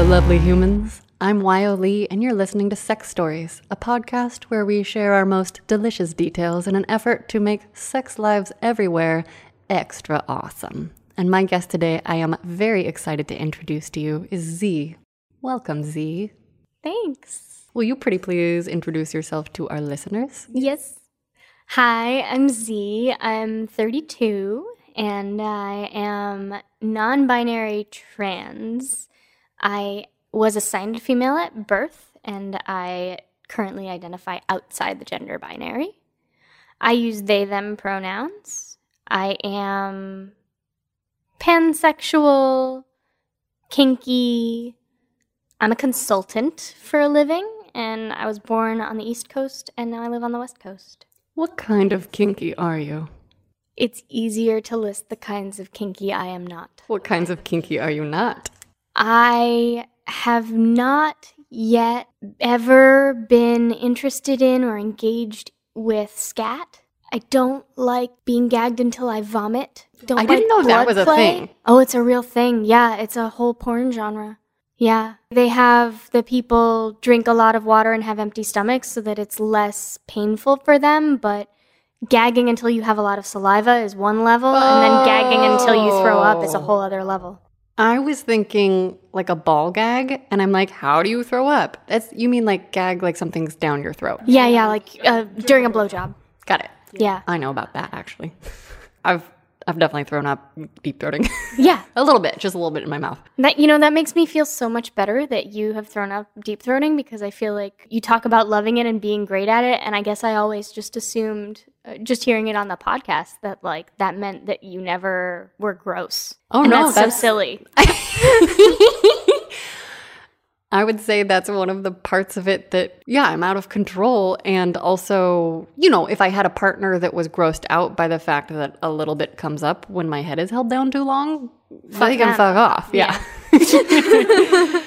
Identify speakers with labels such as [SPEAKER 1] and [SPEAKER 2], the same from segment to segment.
[SPEAKER 1] Hello, lovely humans. I'm Wyoh Lee, and you're listening to Sex Stories, a podcast where we share our most delicious details in an effort to make sex lives everywhere extra awesome. And my guest today, I am very excited to introduce to you, is Zee. Welcome, Zee.
[SPEAKER 2] Thanks.
[SPEAKER 1] Will you pretty please introduce yourself to our listeners?
[SPEAKER 2] Yes. Hi, I'm Zee. I'm 32 and I am non binary trans. I was assigned female at birth and I currently identify outside the gender binary. I use they them pronouns. I am pansexual, kinky. I'm a consultant for a living, and I was born on the East Coast, and now I live on the West Coast.
[SPEAKER 1] What kind of kinky are you?
[SPEAKER 2] It's easier to list the kinds of kinky I am not.
[SPEAKER 1] What kinds of kinky are you not?
[SPEAKER 2] I have not yet ever been interested in or engaged with scat. I don't like being gagged until I vomit. Don't
[SPEAKER 1] I didn't know that was a
[SPEAKER 2] play.
[SPEAKER 1] thing.
[SPEAKER 2] Oh, it's a real thing. Yeah, it's a whole porn genre. Yeah. They have the people drink a lot of water and have empty stomachs so that it's less painful for them, but gagging until you have a lot of saliva is one level, and then gagging until you throw up is a
[SPEAKER 1] Oh.
[SPEAKER 2] whole other level.
[SPEAKER 1] I was thinking like a ball gag, and I'm like, how do you throw up? That's you mean like gag like something's down your throat.
[SPEAKER 2] Yeah, yeah, like uh, during a blowjob.
[SPEAKER 1] Got it.
[SPEAKER 2] Yeah.
[SPEAKER 1] I know about that actually. I've I've definitely thrown up deep throating.
[SPEAKER 2] Yeah.
[SPEAKER 1] a little bit, just a little bit in my mouth.
[SPEAKER 2] That you know that makes me feel so much better that you have thrown up deep throating because I feel like you talk about loving it and being great at it and I guess I always just assumed uh, just hearing it on the podcast that like that meant that you never were gross.
[SPEAKER 1] Oh,
[SPEAKER 2] and
[SPEAKER 1] no,
[SPEAKER 2] that's,
[SPEAKER 1] that's-
[SPEAKER 2] so silly.
[SPEAKER 1] I would say that's one of the parts of it that, yeah, I'm out of control. And also, you know, if I had a partner that was grossed out by the fact that a little bit comes up when my head is held down too long, they can
[SPEAKER 2] them.
[SPEAKER 1] fuck off. Yeah.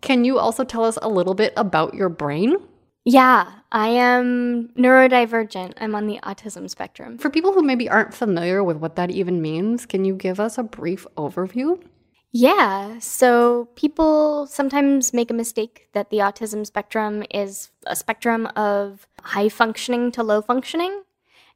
[SPEAKER 1] can you also tell us a little bit about your brain?
[SPEAKER 2] Yeah, I am neurodivergent. I'm on the autism spectrum.
[SPEAKER 1] For people who maybe aren't familiar with what that even means, can you give us a brief overview?
[SPEAKER 2] Yeah, so people sometimes make a mistake that the autism spectrum is a spectrum of high functioning to low functioning,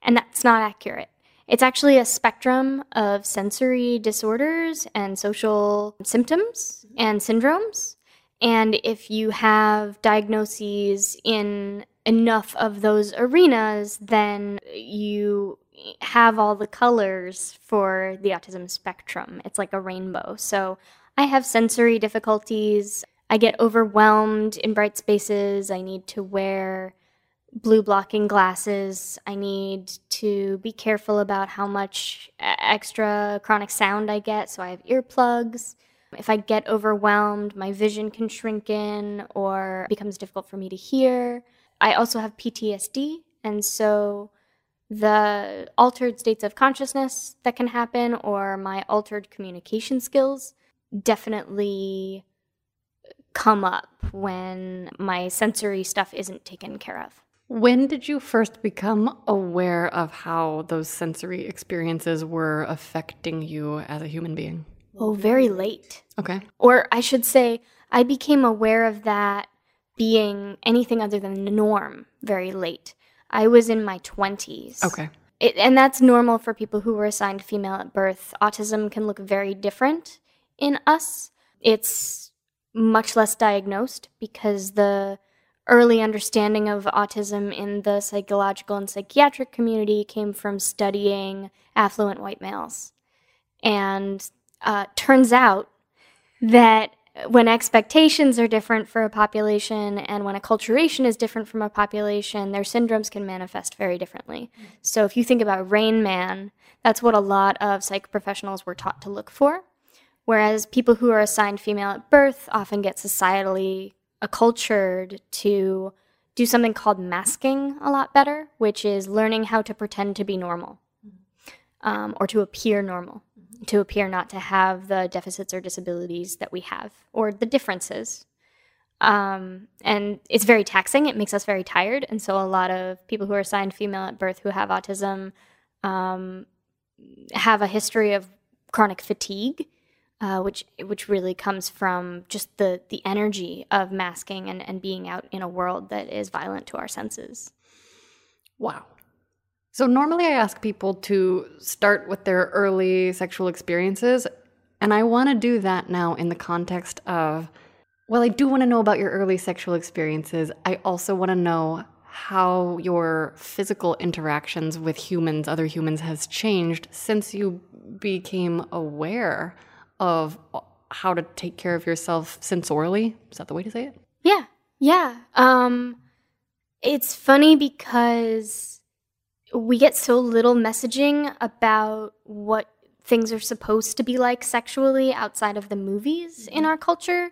[SPEAKER 2] and that's not accurate. It's actually a spectrum of sensory disorders and social symptoms mm-hmm. and syndromes. And if you have diagnoses in enough of those arenas, then you have all the colors for the autism spectrum. It's like a rainbow. So I have sensory difficulties. I get overwhelmed in bright spaces. I need to wear blue blocking glasses. I need to be careful about how much extra chronic sound I get. So I have earplugs. If I get overwhelmed, my vision can shrink in or becomes difficult for me to hear. I also have PTSD. And so the altered states of consciousness that can happen or my altered communication skills definitely come up when my sensory stuff isn't taken care of.
[SPEAKER 1] When did you first become aware of how those sensory experiences were affecting you as a human being?
[SPEAKER 2] Oh, very late.
[SPEAKER 1] Okay.
[SPEAKER 2] Or I should say, I became aware of that being anything other than the norm very late. I was in my 20s.
[SPEAKER 1] Okay.
[SPEAKER 2] It, and that's normal for people who were assigned female at birth. Autism can look very different in us. It's much less diagnosed because the early understanding of autism in the psychological and psychiatric community came from studying affluent white males. And uh, turns out that when expectations are different for a population and when acculturation is different from a population, their syndromes can manifest very differently. So if you think about Rain Man, that's what a lot of psych professionals were taught to look for. Whereas people who are assigned female at birth often get societally accultured to do something called masking a lot better, which is learning how to pretend to be normal um, or to appear normal, to appear not to have the deficits or disabilities that we have or the differences. Um, and it's very taxing. It makes us very tired. And so a lot of people who are assigned female at birth who have autism um, have a history of chronic fatigue uh, which which really comes from just the the energy of masking and, and being out in a world that is violent to our senses.
[SPEAKER 1] Wow. So normally I ask people to start with their early sexual experiences, and I want to do that now in the context of well, I do want to know about your early sexual experiences. I also want to know how your physical interactions with humans, other humans, has changed since you became aware of how to take care of yourself sensorially. Is that the way to say it?
[SPEAKER 2] Yeah. Yeah. Um it's funny because we get so little messaging about what things are supposed to be like sexually outside of the movies in our culture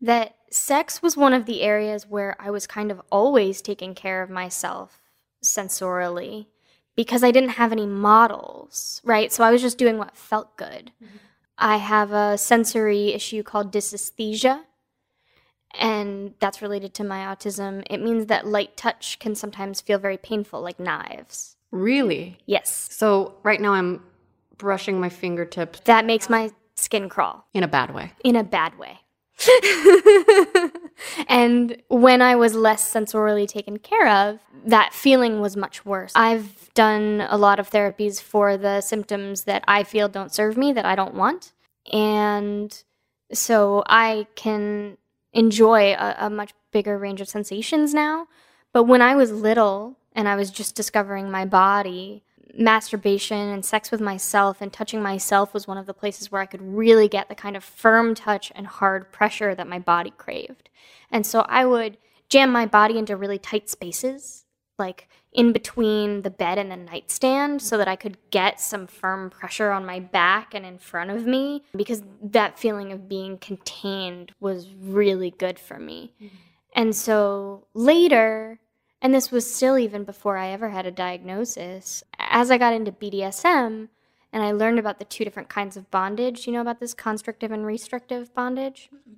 [SPEAKER 2] that sex was one of the areas where I was kind of always taking care of myself sensorially because I didn't have any models, right? So I was just doing what felt good. Mm-hmm. I have a sensory issue called dysesthesia, and that's related to my autism. It means that light touch can sometimes feel very painful, like knives.
[SPEAKER 1] Really?
[SPEAKER 2] Yes.
[SPEAKER 1] So right now I'm brushing my fingertips.
[SPEAKER 2] That makes my skin crawl.
[SPEAKER 1] In a bad way.
[SPEAKER 2] In a bad way. and when I was less sensorially taken care of, that feeling was much worse. I've done a lot of therapies for the symptoms that I feel don't serve me, that I don't want. And so I can enjoy a, a much bigger range of sensations now. But when I was little and I was just discovering my body, masturbation and sex with myself and touching myself was one of the places where I could really get the kind of firm touch and hard pressure that my body craved. And so I would jam my body into really tight spaces, like in between the bed and the nightstand, so that I could get some firm pressure on my back and in front of me, because that feeling of being contained was really good for me. Mm-hmm. And so later, and this was still even before I ever had a diagnosis. As I got into BDSM and I learned about the two different kinds of bondage, you know about this constrictive and restrictive bondage? Mm-hmm.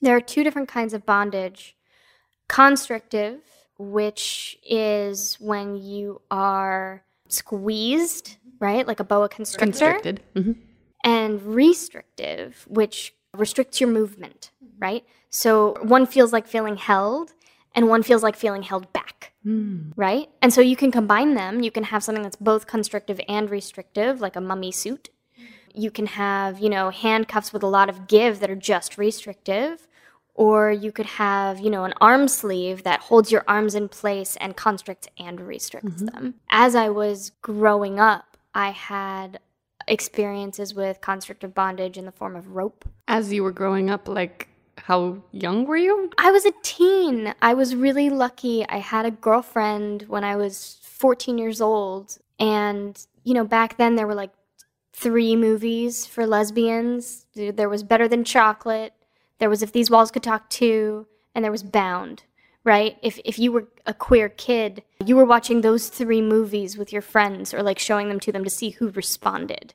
[SPEAKER 2] There are two different kinds of bondage. Constrictive, which is when you are squeezed, mm-hmm. right? Like a boa constrictor.
[SPEAKER 1] Constricted. Mm-hmm.
[SPEAKER 2] And restrictive, which restricts your movement, mm-hmm. right? So one feels like feeling held and one feels like feeling held back. Mm. Right? And so you can combine them. You can have something that's both constrictive and restrictive, like a mummy suit. You can have, you know, handcuffs with a lot of give that are just restrictive. Or you could have, you know, an arm sleeve that holds your arms in place and constricts and restricts mm-hmm. them. As I was growing up, I had experiences with constrictive bondage in the form of rope.
[SPEAKER 1] As you were growing up, like how young were you?
[SPEAKER 2] I was a teen. I was really lucky. I had a girlfriend when I was 14 years old. And, you know, back then there were like three movies for lesbians. There was Better Than Chocolate, there was If These Walls Could Talk Too, and there was Bound, right? If, if you were a queer kid, you were watching those three movies with your friends or like showing them to them to see who responded.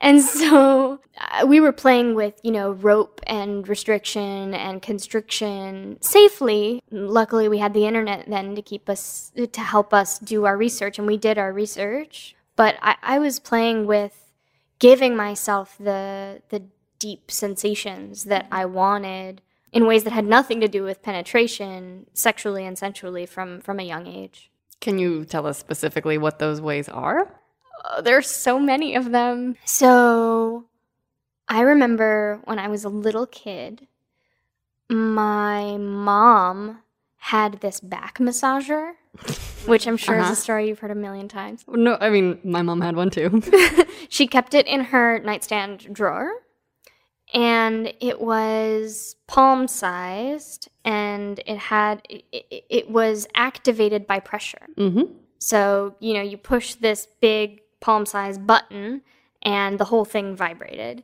[SPEAKER 2] And so uh, we were playing with, you know, rope and restriction and constriction safely. Luckily, we had the internet then to keep us, to help us do our research, and we did our research. But I, I was playing with giving myself the, the deep sensations that I wanted in ways that had nothing to do with penetration sexually and sensually from, from a young age.
[SPEAKER 1] Can you tell us specifically what those ways are?
[SPEAKER 2] Oh, there's so many of them. So I remember when I was a little kid, my mom had this back massager, which I'm sure uh-huh. is a story you've heard a million times.
[SPEAKER 1] No, I mean, my mom had one too.
[SPEAKER 2] she kept it in her nightstand drawer, and it was palm sized, and it had, it, it was activated by pressure. Mm-hmm. So, you know, you push this big palm sized button and the whole thing vibrated.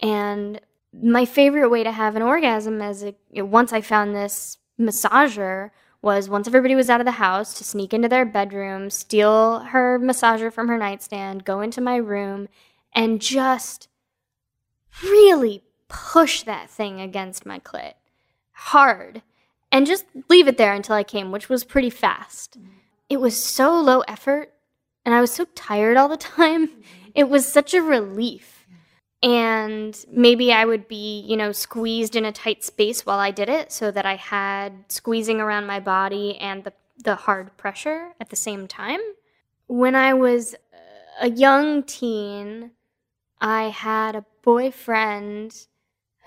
[SPEAKER 2] And my favorite way to have an orgasm as a, once I found this massager was once everybody was out of the house to sneak into their bedroom, steal her massager from her nightstand, go into my room, and just really push that thing against my clit hard and just leave it there until I came, which was pretty fast. Mm-hmm. It was so low effort and I was so tired all the time. Mm-hmm. It was such a relief. and maybe I would be, you know, squeezed in a tight space while I did it so that I had squeezing around my body and the, the hard pressure at the same time. When I was a young teen, I had a boyfriend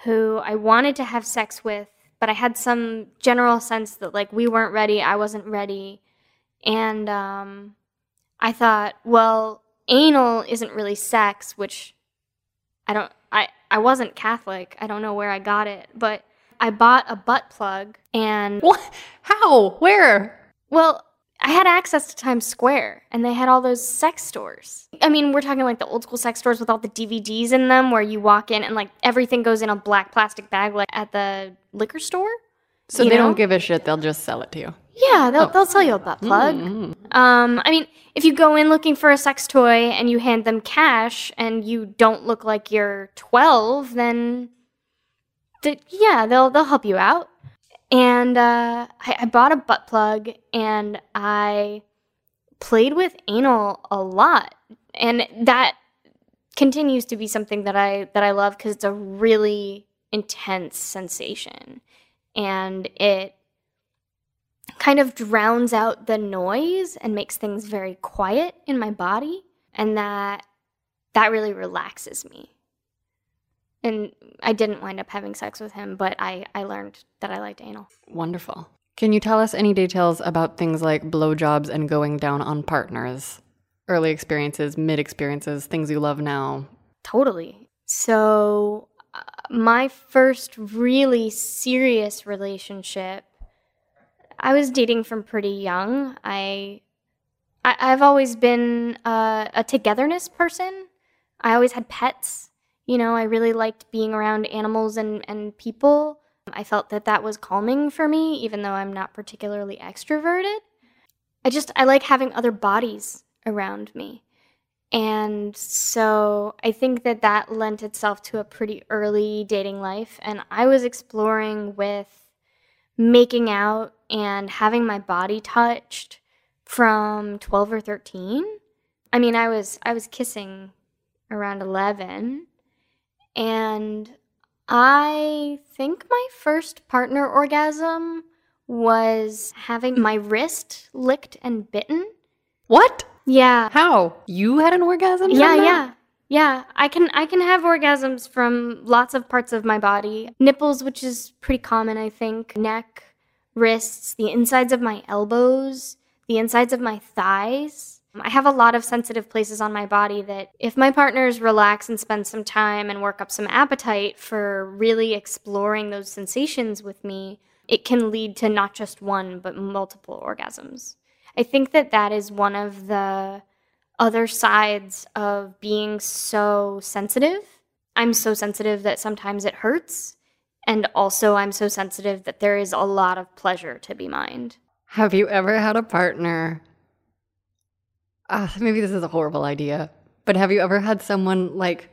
[SPEAKER 2] who I wanted to have sex with, but I had some general sense that like we weren't ready, I wasn't ready. And um, I thought, well, anal isn't really sex, which I don't I I wasn't Catholic. I don't know where I got it, but I bought a butt plug and
[SPEAKER 1] What? How? Where?
[SPEAKER 2] well, I had access to Times Square and they had all those sex stores. I mean, we're talking like the old school sex stores with all the DVDs in them where you walk in and like everything goes in a black plastic bag like at the liquor store.
[SPEAKER 1] So they
[SPEAKER 2] know?
[SPEAKER 1] don't give a shit. They'll just sell it to you.
[SPEAKER 2] Yeah, they'll, they'll sell you a butt plug. Um, I mean, if you go in looking for a sex toy and you hand them cash and you don't look like you're 12, then th- yeah, they'll they'll help you out. And uh, I, I bought a butt plug and I played with anal a lot, and that continues to be something that I that I love because it's a really intense sensation, and it kind of drowns out the noise and makes things very quiet in my body and that that really relaxes me and i didn't wind up having sex with him but i i learned that i liked anal
[SPEAKER 1] Wonderful. Can you tell us any details about things like blowjobs and going down on partners? Early experiences, mid experiences, things you love now.
[SPEAKER 2] totally so uh, my first really serious relationship i was dating from pretty young. I, I i've always been uh, a togetherness person. I always had pets. You know i really liked being around animals and, and people. I felt that that was calming for me even though i'm not particularly extroverted. I just i like having other bodies around me. And so I think that that lent itself to a pretty early dating life. And I was exploring with making out and having my body touched from 12 or 13. I mean, I was I was kissing around 11 and I think my first partner orgasm was having my wrist licked and bitten.
[SPEAKER 1] What?
[SPEAKER 2] Yeah.
[SPEAKER 1] How? You had an orgasm?
[SPEAKER 2] Yeah, yeah. Yeah, I can I can have orgasms from lots of parts of my body. Nipples, which is pretty common, I think, neck, wrists, the insides of my elbows, the insides of my thighs. I have a lot of sensitive places on my body that if my partners relax and spend some time and work up some appetite for really exploring those sensations with me, it can lead to not just one but multiple orgasms. I think that that is one of the other sides of being so sensitive. I'm so sensitive that sometimes it hurts. And also, I'm so sensitive that there is a lot of pleasure to be mined.
[SPEAKER 1] Have you ever had a partner? Uh, maybe this is a horrible idea, but have you ever had someone like,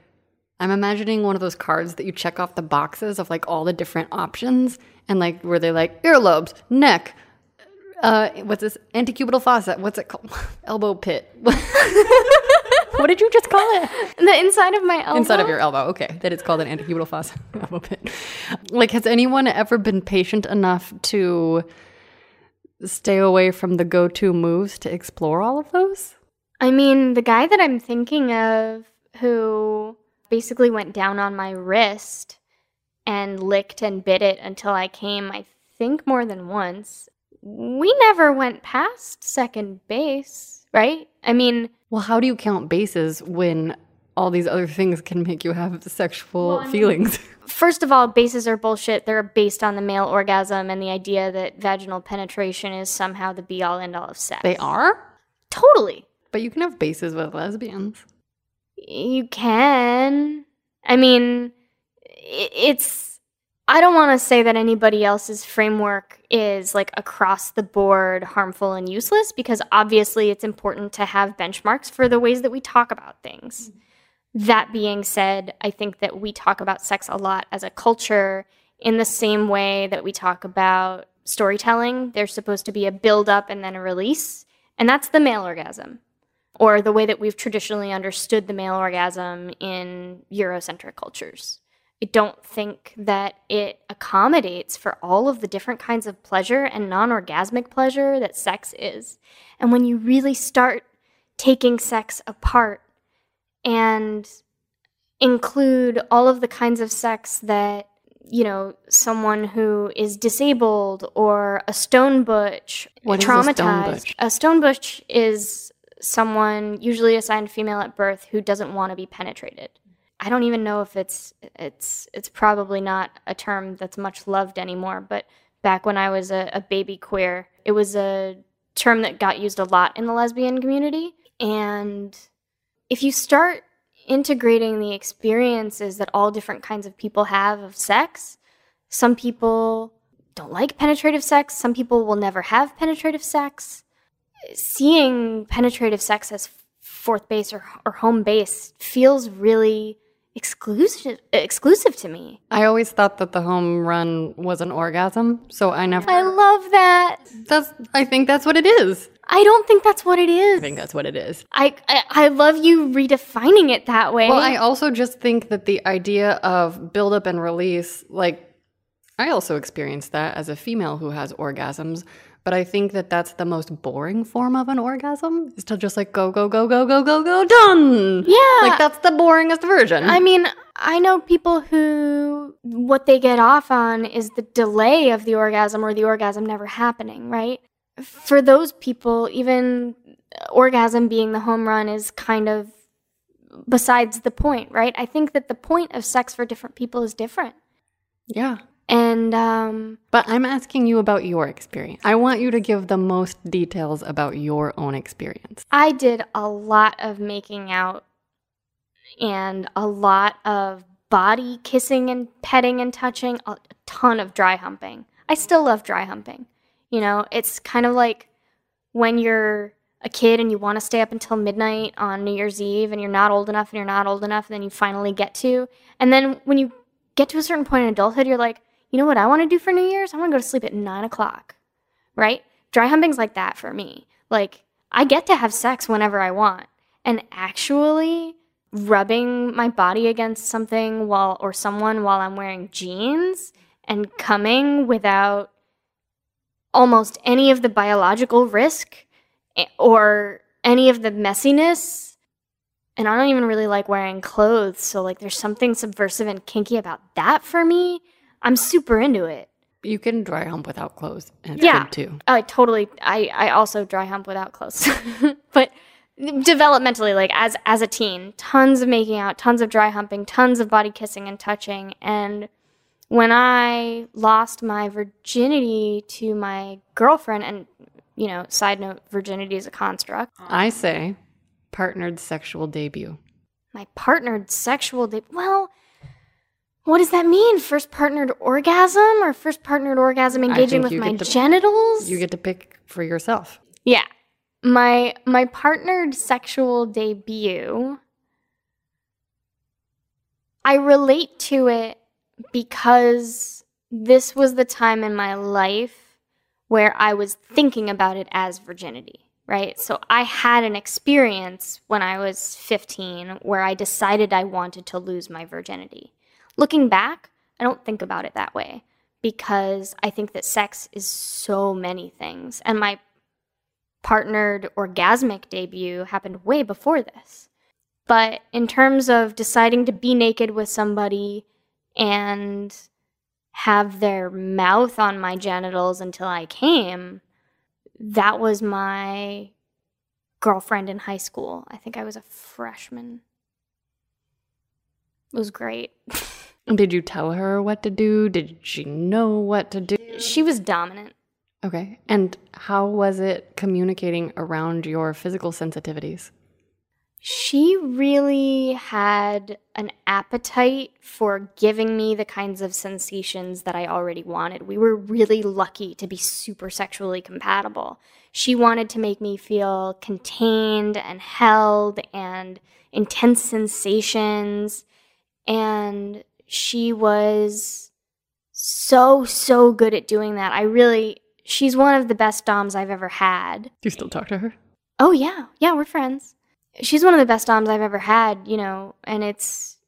[SPEAKER 1] I'm imagining one of those cards that you check off the boxes of like all the different options and like where they like earlobes, neck, uh, what's this? Antecubital fossa. What's it called? Elbow pit. what did you just call it?
[SPEAKER 2] The inside of my elbow.
[SPEAKER 1] Inside of your elbow. Okay. That it's called an antecubital fossa elbow pit. Like, has anyone ever been patient enough to stay away from the go to moves to explore all of those?
[SPEAKER 2] I mean, the guy that I'm thinking of who basically went down on my wrist and licked and bit it until I came, I think more than once. We never went past second base, right? I mean,
[SPEAKER 1] Well, how do you count bases when all these other things can make you have sexual
[SPEAKER 2] Well,
[SPEAKER 1] feelings?
[SPEAKER 2] first of all, bases are bullshit. They're based on the male orgasm and the idea that vaginal penetration is somehow the be all end all of sex.
[SPEAKER 1] they are?
[SPEAKER 2] Totally.
[SPEAKER 1] But you can have bases with lesbians.
[SPEAKER 2] You can. I mean, it's. I don't want to say that anybody else's framework is like across the board harmful and useless because obviously it's important to have benchmarks for the ways that we talk about things. Mm-hmm. That being said, I think that we talk about sex a lot as a culture in the same way that we talk about storytelling. There's supposed to be a build up and then a release, and that's the male orgasm. or the way that we've traditionally understood the male orgasm in Eurocentric cultures. I don't think that it accommodates for all of the different kinds of pleasure and non orgasmic pleasure that sex is. And when you really start taking sex apart and include all of the kinds of sex that you know someone who is disabled or a stone butch
[SPEAKER 1] What is a
[SPEAKER 2] traumatized
[SPEAKER 1] stone butch?
[SPEAKER 2] a stone butch is someone usually assigned female at birth who doesn't want to be penetrated i don't even know if it's it's it's probably not a term that's much loved anymore but back when i was a, a baby queer it was a term that got used a lot in the lesbian community and if you start integrating the experiences that all different kinds of people have of sex, some people don't like penetrative sex, some people will never have penetrative sex. Seeing penetrative sex as fourth base or, or home base feels really exclusive exclusive to me.
[SPEAKER 1] I always thought that the home run was an orgasm, so I never.
[SPEAKER 2] I love that.
[SPEAKER 1] that's. I think that's what it is.
[SPEAKER 2] I don't think that's what it
[SPEAKER 1] I think that's what it is.
[SPEAKER 2] I, I I love you redefining it that way.
[SPEAKER 1] Well, I also just think that the idea of build up and release, like, I also experienced that as a female who has orgasms, but I think that that's the most boring form of an orgasm is to just like go, go, go, go, go, go, go, done.
[SPEAKER 2] yeah.
[SPEAKER 1] Like, that's the boringest version.
[SPEAKER 2] I mean, I know people who what they get off on is the delay of the orgasm or the orgasm never happening, right? For those people, even orgasm being the home run is kind of besides the point, right? I think that the point of sex for different people is different.
[SPEAKER 1] yeah.
[SPEAKER 2] And um
[SPEAKER 1] But I'm asking you about your experience. I want you to give the most details about your own experience.
[SPEAKER 2] I did a lot of making out and a lot of body kissing and petting and touching, a ton of dry humping. I still love dry humping. You know, it's kind of like when you're a kid and you want to stay up until midnight on New Year's Eve and you're not old enough and you're not old enough and then you finally get to. And then when you get to a certain point in adulthood, you're like, you know what I want to do for New Year's? I want to go to sleep at nine o'clock right? Dry humping's like that for me. Like, I get to have sex whenever I want. And actually rubbing my body against something while or someone while I'm wearing jeans and coming without almost any of the biological risk eh, or any of the messiness. And I don't even really like wearing clothes, so like there's something subversive and kinky about that for me. I'm super into it.
[SPEAKER 1] You can dry hump without clothes, and it's
[SPEAKER 2] Yeah.
[SPEAKER 1] too.
[SPEAKER 2] I totally I I also dry hump without clothes. but developmentally like as as a teen, tons of making out, tons of dry humping, tons of body kissing and touching and when I lost my virginity to my girlfriend and you know, side note, virginity is a construct.
[SPEAKER 1] I say partnered sexual debut.
[SPEAKER 2] My partnered sexual date. Well, what does that mean? First partnered orgasm or first partnered orgasm engaging with my
[SPEAKER 1] to-
[SPEAKER 2] genitals?
[SPEAKER 1] You get to pick for yourself.
[SPEAKER 2] Yeah. My my partnered sexual debut I relate to it because this was the time in my life where I was thinking about it as virginity, right? So I had an experience when I was 15 where I decided I wanted to lose my virginity. Looking back, I don't think about it that way because I think that sex is so many things. And my partnered orgasmic debut happened way before this. But in terms of deciding to be naked with somebody and have their mouth on my genitals until I came, that was my girlfriend in high school. I think I was a freshman. It was great.
[SPEAKER 1] Did you tell her what to do? Did she know what to do?
[SPEAKER 2] she was dominant.
[SPEAKER 1] Okay. And how was it communicating around your physical sensitivities?
[SPEAKER 2] She really had an appetite for giving me the kinds of sensations that I already wanted. We were really lucky to be super sexually compatible. She wanted to make me feel contained and held and intense sensations. And she was so, so good at doing that. I really, she's one of the best Doms I've ever had.
[SPEAKER 1] Do you still talk to her?
[SPEAKER 2] Oh, yeah. Yeah, we're friends. she's one of the best doms I've ever had, you know, and it's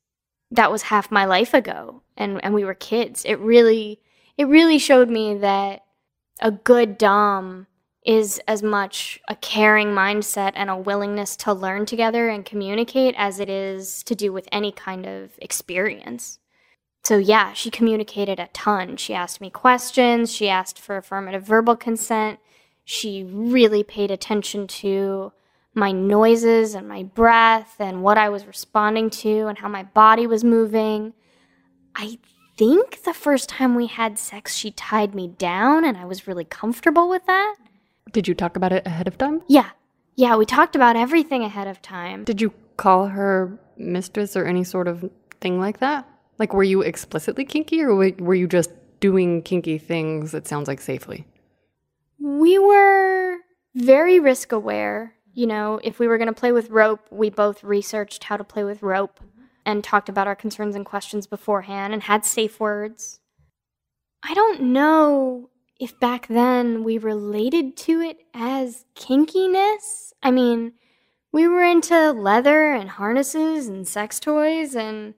[SPEAKER 2] that was half my life ago and and we were kids. It really it really showed me that a good dom is as much a caring mindset and a willingness to learn together and communicate as it is to do with any kind of experience. So, yeah, she communicated a ton. She asked me questions, she asked for affirmative verbal consent, she really paid attention to my noises and my breath and what I was responding to and how my body was moving. I think the first time we had sex, she tied me down and I was really comfortable with that.
[SPEAKER 3] Did you talk about it ahead of time?
[SPEAKER 2] Yeah. Yeah, we talked about everything ahead of time.
[SPEAKER 3] Did you call her mistress or any sort of thing like that? Like, were you explicitly kinky or were you just doing kinky things, it sounds like, safely?
[SPEAKER 2] We were very risk aware. You know, if we were going to play with rope, we both researched how to play with rope and talked about our concerns and questions beforehand and had safe words. I don't know if back then we related to it as kinkiness. I mean, we were into leather and harnesses and sex toys, and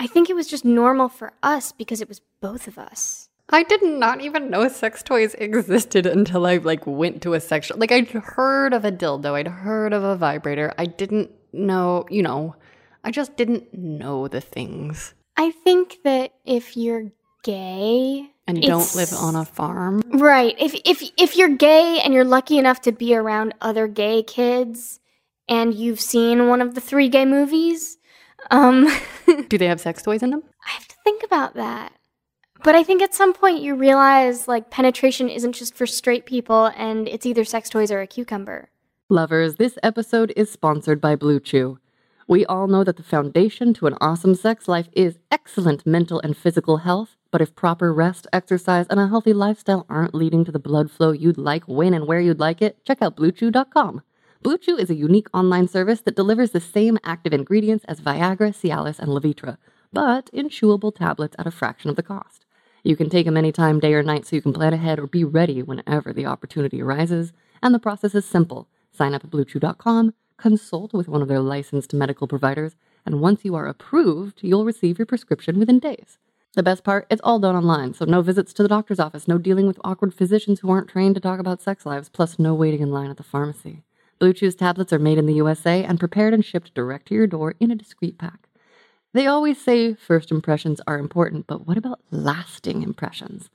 [SPEAKER 2] I think it was just normal for us because it was both of us.
[SPEAKER 3] I did not even know sex toys existed until I like went to a sex shop. Like I'd heard of a dildo, I'd heard of a vibrator. I didn't know, you know, I just didn't know the things.
[SPEAKER 2] I think that if you're gay
[SPEAKER 3] and don't live on a farm,
[SPEAKER 2] right? If if if you're gay and you're lucky enough to be around other gay kids and you've seen one of the three gay movies, um
[SPEAKER 3] do they have sex toys in them?
[SPEAKER 2] I have to think about that. But I think at some point you realize like penetration isn't just for straight people and it's either sex toys or a cucumber.
[SPEAKER 3] Lovers, this episode is sponsored by BlueChew. We all know that the foundation to an awesome sex life is excellent mental and physical health, but if proper rest, exercise, and a healthy lifestyle aren't leading to the blood flow you'd like when and where you'd like it, check out BlueChew.com. BlueChew is a unique online service that delivers the same active ingredients as Viagra, Cialis, and Levitra, but in chewable tablets at a fraction of the cost. You can take them anytime, day or night, so you can plan ahead or be ready whenever the opportunity arises. And the process is simple. Sign up at BlueChew.com, consult with one of their licensed medical providers, and once you are approved, you'll receive your prescription within days. The best part, it's all done online, so no visits to the doctor's office, no dealing with awkward physicians who aren't trained to talk about sex lives, plus no waiting in line at the pharmacy. BlueChew's tablets are made in the USA and prepared and shipped direct to your door in a discreet pack. They always say first impressions are important, but what about lasting impressions?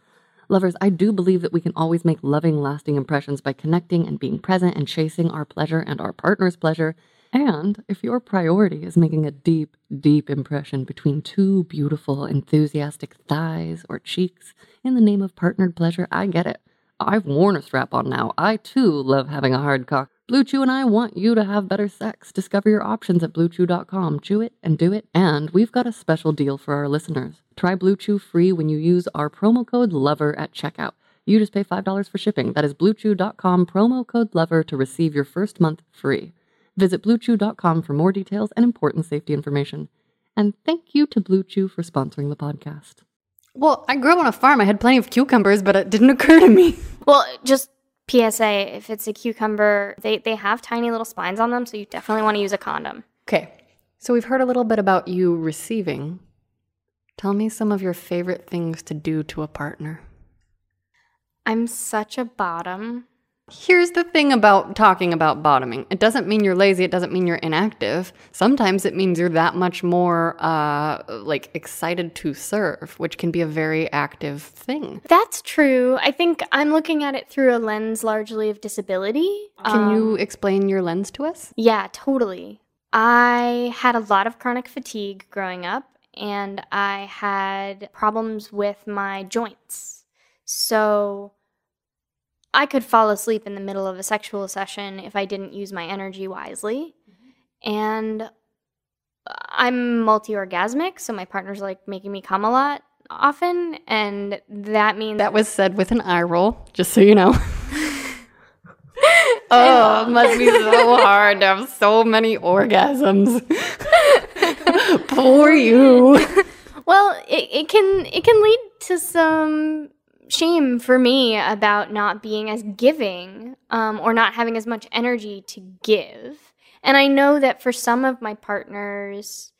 [SPEAKER 3] Lovers, I do believe that we can always make loving, lasting impressions by connecting and being present and chasing our pleasure and our partner's pleasure. And if your priority is making a deep, deep impression between two beautiful, enthusiastic thighs or cheeks in the name of partnered pleasure, I get it. I've worn a strap on now. I too love having a hard cock. BlueChew and I want you to have better sex. Discover your options at bluechew.com. Chew it and do it. And we've got a special deal for our listeners. Try BlueChew free when you use our promo code LOVER at checkout. You just pay $5 for shipping. That is bluechew.com promo code LOVER to receive your first month free. Visit bluechew.com for more details and important safety information. And thank you to BlueChew for sponsoring the podcast. Well, I grew up on a farm. I had plenty of cucumbers, but it didn't occur to me.
[SPEAKER 2] Well, just PSA, if it's a cucumber, they, they have tiny little spines on them, so you definitely want to use a condom.
[SPEAKER 3] Okay. So we've heard a little bit about you receiving. Tell me some of your favorite things to do to a partner.
[SPEAKER 2] I'm such a bottom.
[SPEAKER 3] Here's the thing about talking about bottoming. It doesn't mean you're lazy. It doesn't mean you're inactive. Sometimes it means you're that much more uh, like excited to serve, which can be a very active thing.
[SPEAKER 2] That's true. I think I'm looking at it through a lens largely of disability.
[SPEAKER 3] Can um, you explain your lens to us?
[SPEAKER 2] Yeah, totally. I had a lot of chronic fatigue growing up, and I had problems with my joints. So I could fall asleep in the middle of a sexual session if I didn't use my energy wisely. Mm-hmm. And I'm multi orgasmic, so my partner's like making me come a lot often. And that means.
[SPEAKER 3] That was said with an eye roll, just so you know. oh, it must be so hard to have so many orgasms. Poor you.
[SPEAKER 2] well, it, it can it can lead to some shame for me about not being as giving um, or not having as much energy to give. And I know that for some of my partners,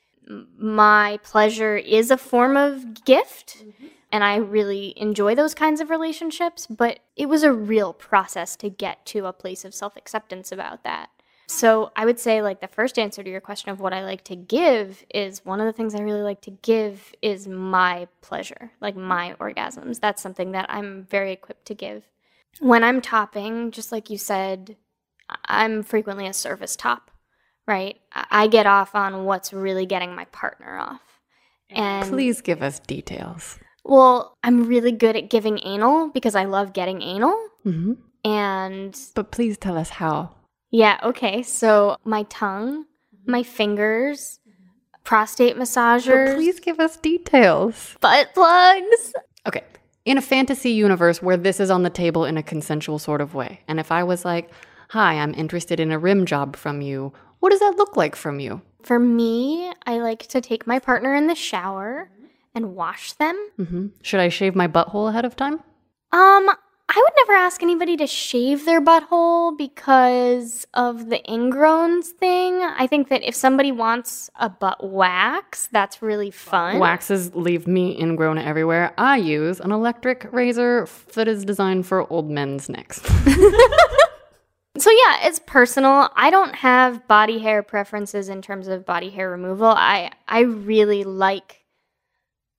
[SPEAKER 2] my pleasure is a form of gift. And I really enjoy those kinds of relationships, but it was a real process to get to a place of self acceptance about that. So I would say, like, the first answer to your question of what I like to give is one of the things I really like to give is my pleasure, like my orgasms. That's something that I'm very equipped to give. When I'm topping, just like you said, I'm frequently a service top, right? I get off on what's really getting my partner off. And
[SPEAKER 1] Please give us details.
[SPEAKER 2] well, I'm really good at giving anal because I love getting anal.
[SPEAKER 1] hmm
[SPEAKER 2] And
[SPEAKER 1] But please tell us how.
[SPEAKER 2] Yeah, okay. So my tongue, my fingers, prostate
[SPEAKER 1] But
[SPEAKER 2] massagers,
[SPEAKER 1] please give us details.
[SPEAKER 2] butt plugs.
[SPEAKER 1] Okay. In a fantasy universe where this is on the table in a consensual sort of way, and if I was like, Hi, I'm interested in a rim job from you, what does that look like from you?
[SPEAKER 2] For me, I like to take my partner in the shower and wash them.
[SPEAKER 1] hmm Should I shave my butthole ahead of time?
[SPEAKER 2] Um, I would never ask anybody to shave their butthole because of the ingrowns thing. I think that if somebody wants a butt wax, that's really fun.
[SPEAKER 1] Waxes leave me ingrown everywhere. I use an electric razor that is designed for old men's necks.
[SPEAKER 2] So yeah, it's personal. I don't have body hair preferences in terms of body hair removal. I I really like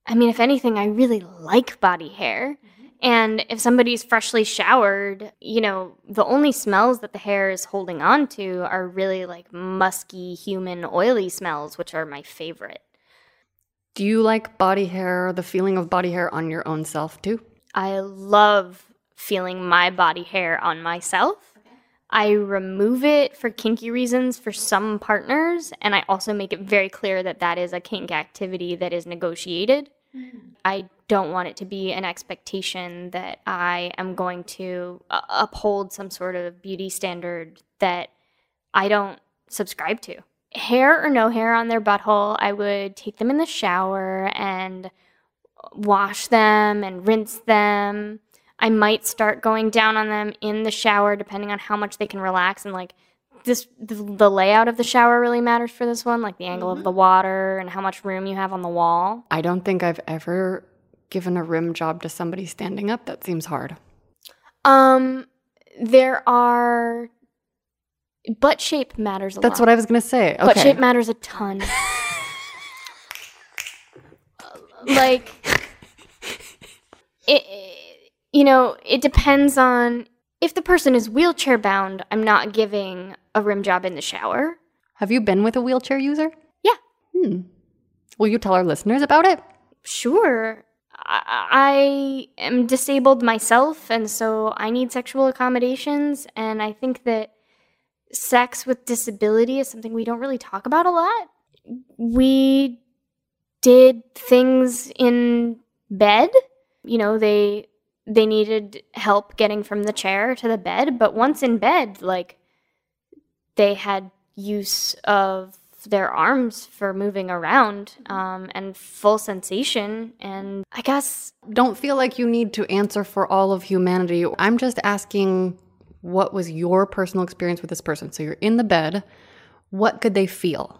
[SPEAKER 2] I mean, if anything, I really like body hair. And if somebody's freshly showered, you know, the only smells that the hair is holding on to are really like musky, human, oily smells, which are my favorite.
[SPEAKER 1] Do you like body hair, the feeling of body hair on your own self too?
[SPEAKER 2] I love feeling my body hair on myself. I remove it for kinky reasons for some partners, and I also make it very clear that that is a kink activity that is negotiated. Mm-hmm. I don't want it to be an expectation that I am going to uh, uphold some sort of beauty standard that I don't subscribe to. Hair or no hair on their butthole, I would take them in the shower and wash them and rinse them. I might start going down on them in the shower depending on how much they can relax and like this the, the layout of the shower really matters for this one, like the angle of the water and how much room you have on the wall.
[SPEAKER 1] I don't think I've ever given a rim job to somebody standing up. That seems hard.
[SPEAKER 2] Um there are butt shape matters a
[SPEAKER 1] That's
[SPEAKER 2] lot.
[SPEAKER 1] what I was going to say.
[SPEAKER 2] Butt shape matters a ton. like it, you know, it depends on if the person is wheelchair bound, I'm not giving a rim job in the shower.
[SPEAKER 1] Have you been with a wheelchair user?
[SPEAKER 2] Yeah.
[SPEAKER 1] Hmm. Will you tell our listeners about it?
[SPEAKER 2] Sure. I, am disabled myself, and so I need sexual accommodations. And I think that sex with disability is something we don't really talk about a lot. We did things in bed. You know, they they needed help getting from the chair to the bed, but once in bed, like they had use of their arms for moving around um, and full sensation. And I guess
[SPEAKER 1] Don't feel like you need to answer for all of humanity. I'm just asking what was your personal experience with this person? So you're in the bed. What could they feel?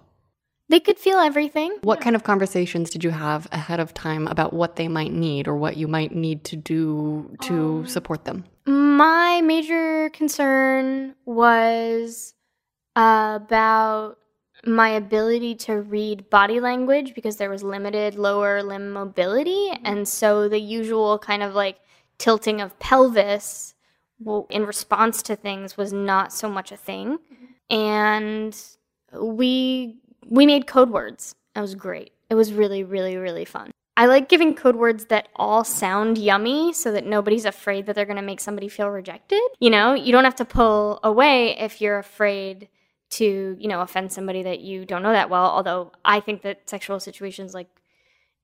[SPEAKER 2] they could feel everything.
[SPEAKER 1] What kind of conversations did you have ahead of time about what they might need or what you might need to do to support them?
[SPEAKER 2] My major concern was about my ability to read body language because there was limited lower limb mobility. Mm-hmm. And so the usual kind of like tilting of pelvis well, in response to things was not so much a thing. Mm-hmm. And we we made code words. That was great. It was really, really, really fun. I like giving code words that all sound yummy so that nobody's afraid that they're going to make somebody feel rejected. You know, you don't have to pull away if you're afraid to, you know, offend somebody that you don't know that well. Although I think that sexual situations like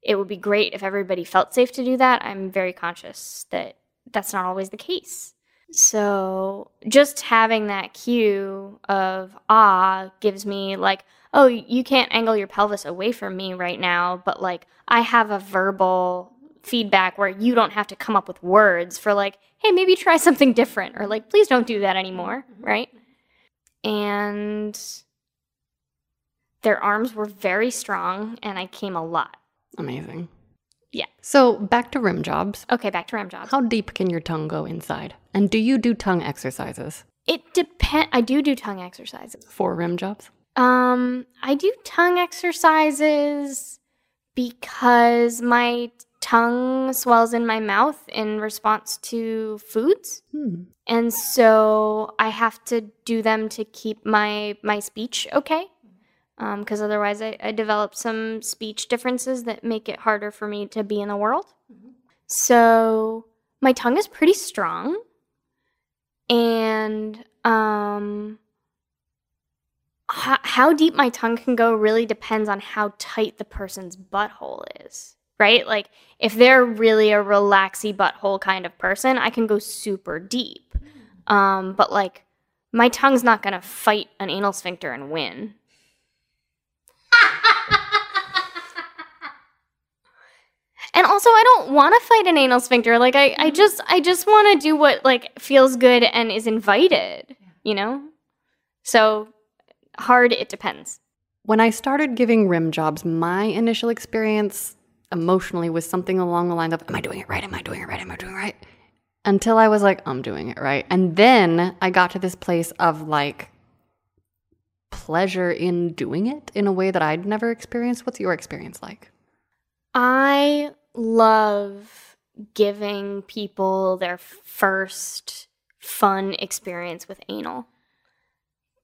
[SPEAKER 2] it would be great if everybody felt safe to do that. I'm very conscious that that's not always the case. So just having that cue of ah gives me like, oh, you can't angle your pelvis away from me right now, but like I have a verbal feedback where you don't have to come up with words for like, hey, maybe try something different or like, please don't do that anymore, right? And their arms were very strong and I came a lot.
[SPEAKER 1] Amazing.
[SPEAKER 2] Yeah.
[SPEAKER 1] So back to rim jobs.
[SPEAKER 2] Okay, back to rim jobs.
[SPEAKER 1] How deep can your tongue go inside? And do you do tongue exercises
[SPEAKER 2] It depend. I do do tongue exercises.
[SPEAKER 1] for rim jobs?
[SPEAKER 2] Um, I do tongue exercises because my tongue swells in my mouth in response to foods.
[SPEAKER 1] Hmm.
[SPEAKER 2] And so I have to do them to keep my my speech okay. Because otherwise, I, I develop some speech differences that make it harder for me to be in the world. So my tongue is pretty strong, and um, how, how deep my tongue can go really depends on how tight the person's butthole is, right? Like, if they're really a relaxy butthole kind of person, I can go super deep. Um, but like, my tongue's not gonna fight an anal sphincter and win. and also, I don't want to fight an anal sphincter. Like, I, I just, I just want to do what like feels good and is invited. You know. So hard. It depends.
[SPEAKER 1] When I started giving rim jobs, my initial experience emotionally was something along the lines of, Am I doing it right? Am I doing it right? Am I doing it right? Until I was like, I'm doing it right. And then I got to this place of like pleasure in doing it in a way that I'd never experienced. What's your experience like?
[SPEAKER 2] I love giving people their first fun experience with anal.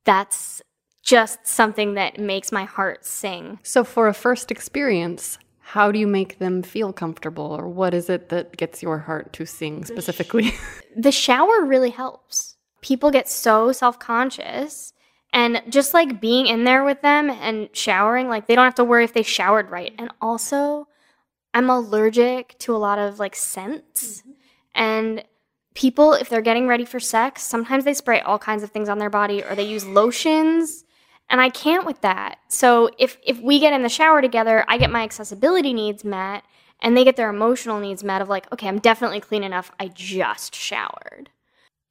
[SPEAKER 2] That's just something that makes my heart sing.
[SPEAKER 1] So, for a first experience, how do you make them feel comfortable, or what is it that gets your heart to sing specifically?
[SPEAKER 2] The shower really helps. People get so self conscious. And just like being in there with them and showering, like they don't have to worry if they showered right. And also, I'm allergic to a lot of like scents. Mm-hmm. And people, if they're getting ready for sex, sometimes they spray all kinds of things on their body or they use lotions. And I can't with that. So if if we get in the shower together, I get my accessibility needs met and they get their emotional needs met of like, okay, I'm definitely clean enough. I just showered.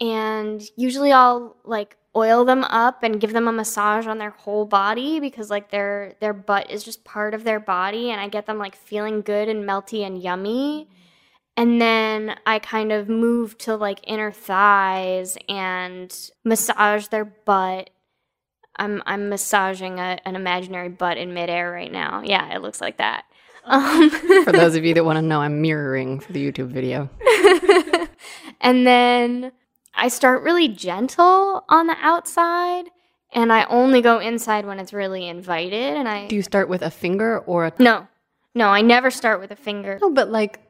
[SPEAKER 2] And usually I'll like oil them up and give them a massage on their whole body because like their their butt is just part of their body and I get them like feeling good and melty and yummy. And then I kind of move to like inner thighs and massage their butt. I'm I'm massaging a, an imaginary butt in midair right now. Yeah, it looks like that. Um,
[SPEAKER 1] for those of you that want to know, I'm mirroring for the YouTube video.
[SPEAKER 2] and then I start really gentle on the outside and I only go inside when it's really invited and I
[SPEAKER 1] Do you start with a finger or a
[SPEAKER 2] No. No, I never start with a finger.
[SPEAKER 1] No, but like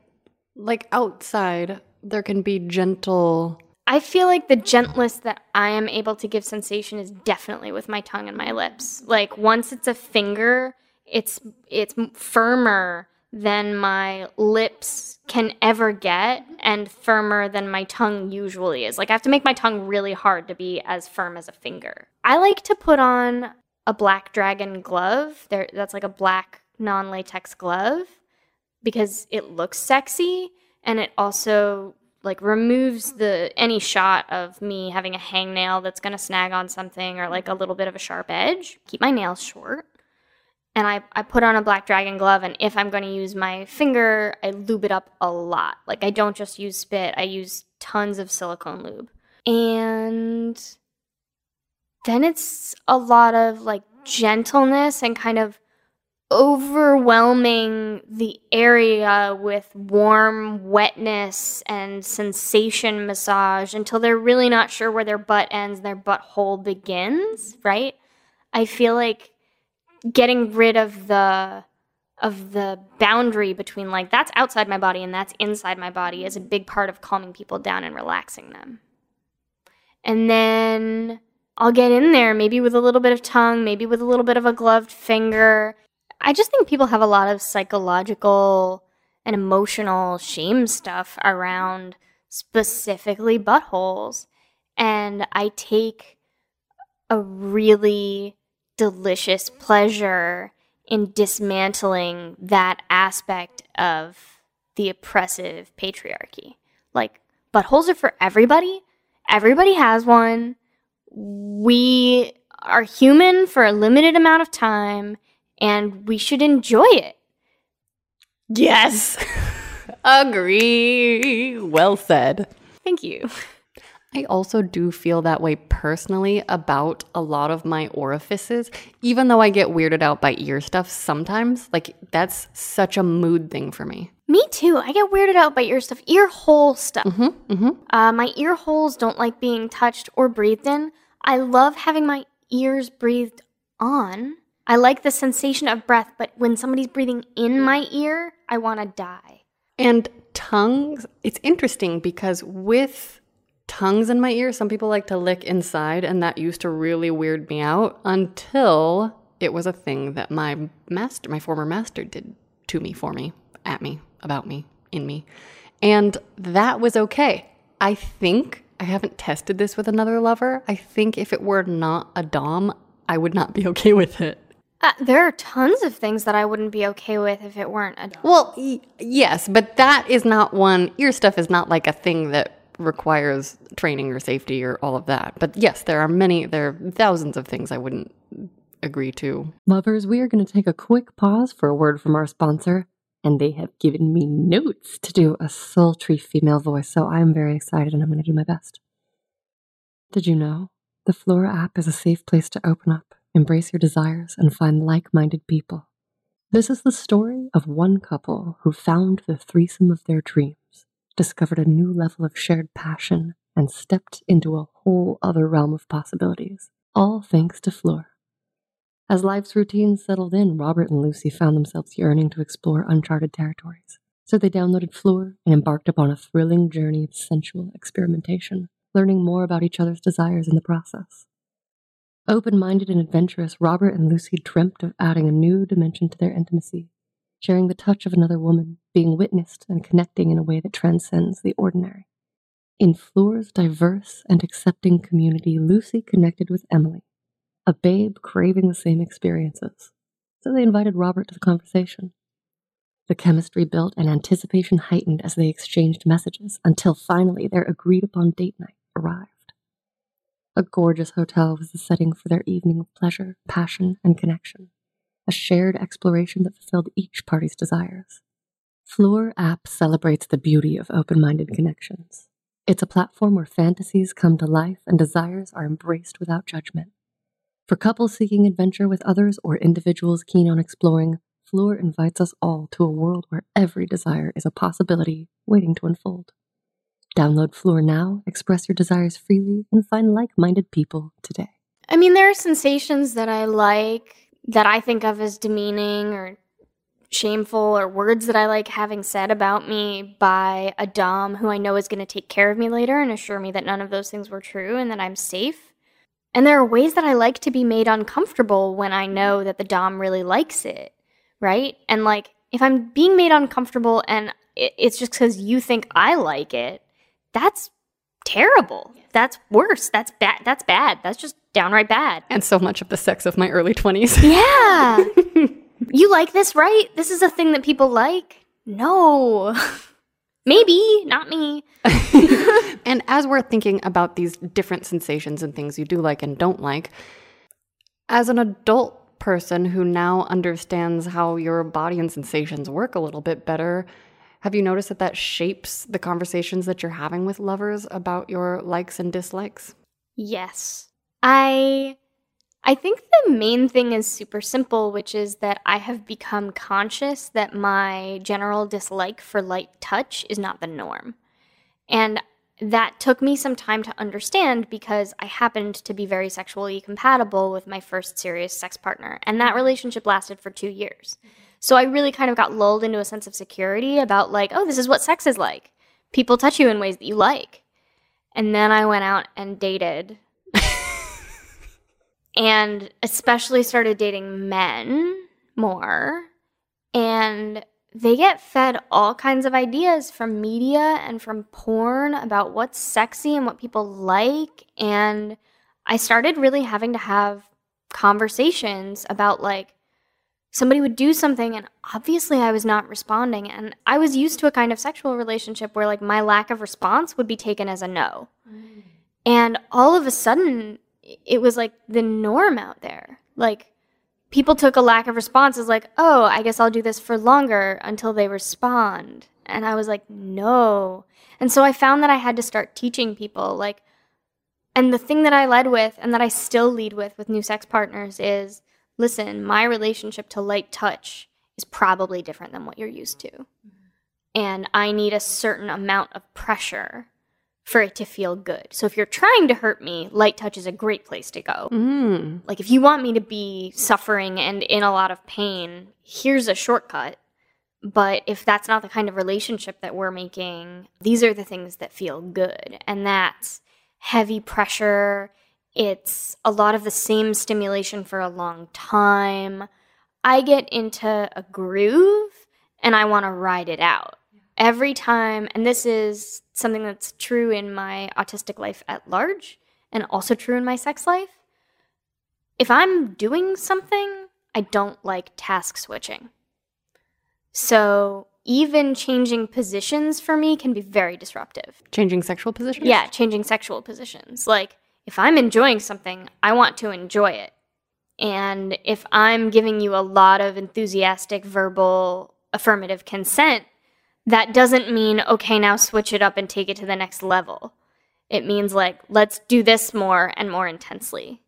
[SPEAKER 1] like outside there can be gentle
[SPEAKER 2] I feel like the gentlest that I am able to give sensation is definitely with my tongue and my lips. Like once it's a finger, it's it's firmer than my lips can ever get and firmer than my tongue usually is. Like I have to make my tongue really hard to be as firm as a finger. I like to put on a black dragon glove. There that's like a black non-latex glove because it looks sexy and it also like removes the any shot of me having a hangnail that's going to snag on something or like a little bit of a sharp edge. Keep my nails short. And I, I put on a black dragon glove and if i'm going to use my finger i lube it up a lot. Like i don't just use spit i use tons of silicone lube. And then it's a lot of like gentleness and kind of overwhelming the area with warm wetness and sensation massage until they're really not sure where their butt ends and their butthole begins right i feel like getting rid of the of the boundary between like that's outside my body and that's inside my body is a big part of calming people down and relaxing them. And then I'll get in there maybe with a little bit of tongue, maybe with a little bit of a gloved finger. I just think people have a lot of psychological and emotional shame stuff around specifically buttholes. And I take a really delicious pleasure in dismantling that aspect of the oppressive patriarchy. Like, buttholes are for everybody. Everybody has one. We are human for a limited amount of time and we should enjoy it.
[SPEAKER 1] Yes. Agree. Well said.
[SPEAKER 2] Thank you.
[SPEAKER 1] I also do feel that way personally about a lot of my orifices, even though I get weirded out by ear stuff sometimes. Like, that's such a mood thing for me.
[SPEAKER 2] Me too. I get weirded out by ear stuff, ear hole stuff.
[SPEAKER 1] Mm-hmm, mm-hmm.
[SPEAKER 2] Uh, my ear holes don't like being touched or breathed in. I love having my ears breathed on. I like the sensation of breath, but when somebody's breathing in my ear, I want to die.
[SPEAKER 1] And tongues, it's interesting because with tongues in my ear, some people like to lick inside, and that used to really weird me out until it was a thing that my master, my former master, did to me, for me, at me, about me, in me. And that was okay. I think, I haven't tested this with another lover. I think if it were not a Dom, I would not be okay with it.
[SPEAKER 2] Uh, there are tons of things that I wouldn't be okay with if it weren't a Dom.
[SPEAKER 1] Well, y- yes, but that is not one. Ear stuff is not like a thing that requires training or safety or all of that. But yes, there are many, there are thousands of things I wouldn't agree to.
[SPEAKER 3] Lovers, we are going to take a quick pause for a word from our sponsor, and they have given me notes to do a sultry female voice, so I'm very excited and I'm going to do my best. Did you know the Flure app is a safe place to open up, embrace your desires, and find like minded people? This is the story of one couple who found the threesome of their dreams, discovered a new level of shared passion, and stepped into a whole other realm of possibilities, all thanks to Flure. As life's routines settled in, Robert and Lucy found themselves yearning to explore uncharted territories. So they downloaded Flure and embarked upon a thrilling journey of sensual experimentation, learning more about each other's desires in the process. Open minded and adventurous, Robert and Lucy dreamt of adding a new dimension to their intimacy, sharing the touch of another woman, being witnessed and connecting in a way that transcends the ordinary. In Flure's diverse and accepting community, Lucy connected with Emily, a babe craving the same experiences. So they invited Robert to the conversation. The chemistry built and anticipation heightened as they exchanged messages until finally their agreed upon date night arrived. A gorgeous hotel was the setting for their evening of pleasure, passion, and connection, a shared exploration that fulfilled each party's desires. Flure app celebrates the beauty of open minded connections. It's a platform where fantasies come to life and desires are embraced without judgment. For couples seeking adventure with others or individuals keen on exploring, Flure invites us all to a world where every desire is a possibility waiting to unfold. Download Flure now, express your desires freely, and find like minded people today.
[SPEAKER 2] I mean, there are sensations that I like that I think of as demeaning or shameful, or words that I like having said about me by a Dom who I know is going to take care of me later and assure me that none of those things were true and that I'm safe. And there are ways that I like to be made uncomfortable when I know that the Dom really likes it, right? And like, if I'm being made uncomfortable and it's just because you think I like it, that's terrible. That's worse. That's bad. That's bad. That's just downright bad.
[SPEAKER 1] And so much of the sex of my early 20s.
[SPEAKER 2] Yeah. you like this, right? This is a thing that people like? No. Maybe, not me.
[SPEAKER 1] and as we're thinking about these different sensations and things you do like and don't like, as an adult person who now understands how your body and sensations work a little bit better, have you noticed that that shapes the conversations that you're having with lovers about your likes and dislikes?
[SPEAKER 2] Yes. I I think the main thing is super simple, which is that I have become conscious that my general dislike for light touch is not the norm. And that took me some time to understand because I happened to be very sexually compatible with my first serious sex partner. And that relationship lasted for two years. Mm-hmm. So I really kind of got lulled into a sense of security about, like, oh, this is what sex is like. People touch you in ways that you like. And then I went out and dated and especially started dating men more. And they get fed all kinds of ideas from media and from porn about what's sexy and what people like. And I started really having to have conversations about, like, somebody would do something and obviously I was not responding and I was used to a kind of sexual relationship where like my lack of response would be taken as a no. Mm. And all of a sudden it was like the norm out there. Like people took a lack of response as like, "Oh, I guess I'll do this for longer until they respond." And I was like, "No." And so I found that I had to start teaching people like and the thing that I led with and that I still lead with with new sex partners is listen, my relationship to light touch is probably different than what you're used to. And I need a certain amount of pressure for it to feel good. So if you're trying to hurt me, light touch is a great place to go.
[SPEAKER 1] Mm.
[SPEAKER 2] Like if you want me to be suffering and in a lot of pain, here's a shortcut. But if that's not the kind of relationship that we're making, these are the things that feel good. And that's heavy pressure. It's a lot of the same stimulation for a long time. I get into a groove and I want to ride it out. Every time, and this is something that's true in my autistic life at large and also true in my sex life. If I'm doing something, I don't like task switching. So even changing positions for me can be very disruptive.
[SPEAKER 1] Changing sexual positions?
[SPEAKER 2] Yeah, changing sexual positions. Like, if I'm enjoying something, I want to enjoy it. And if I'm giving you a lot of enthusiastic verbal affirmative consent, that doesn't mean, okay, now switch it up and take it to the next level. It means, like, let's do this more and more intensely.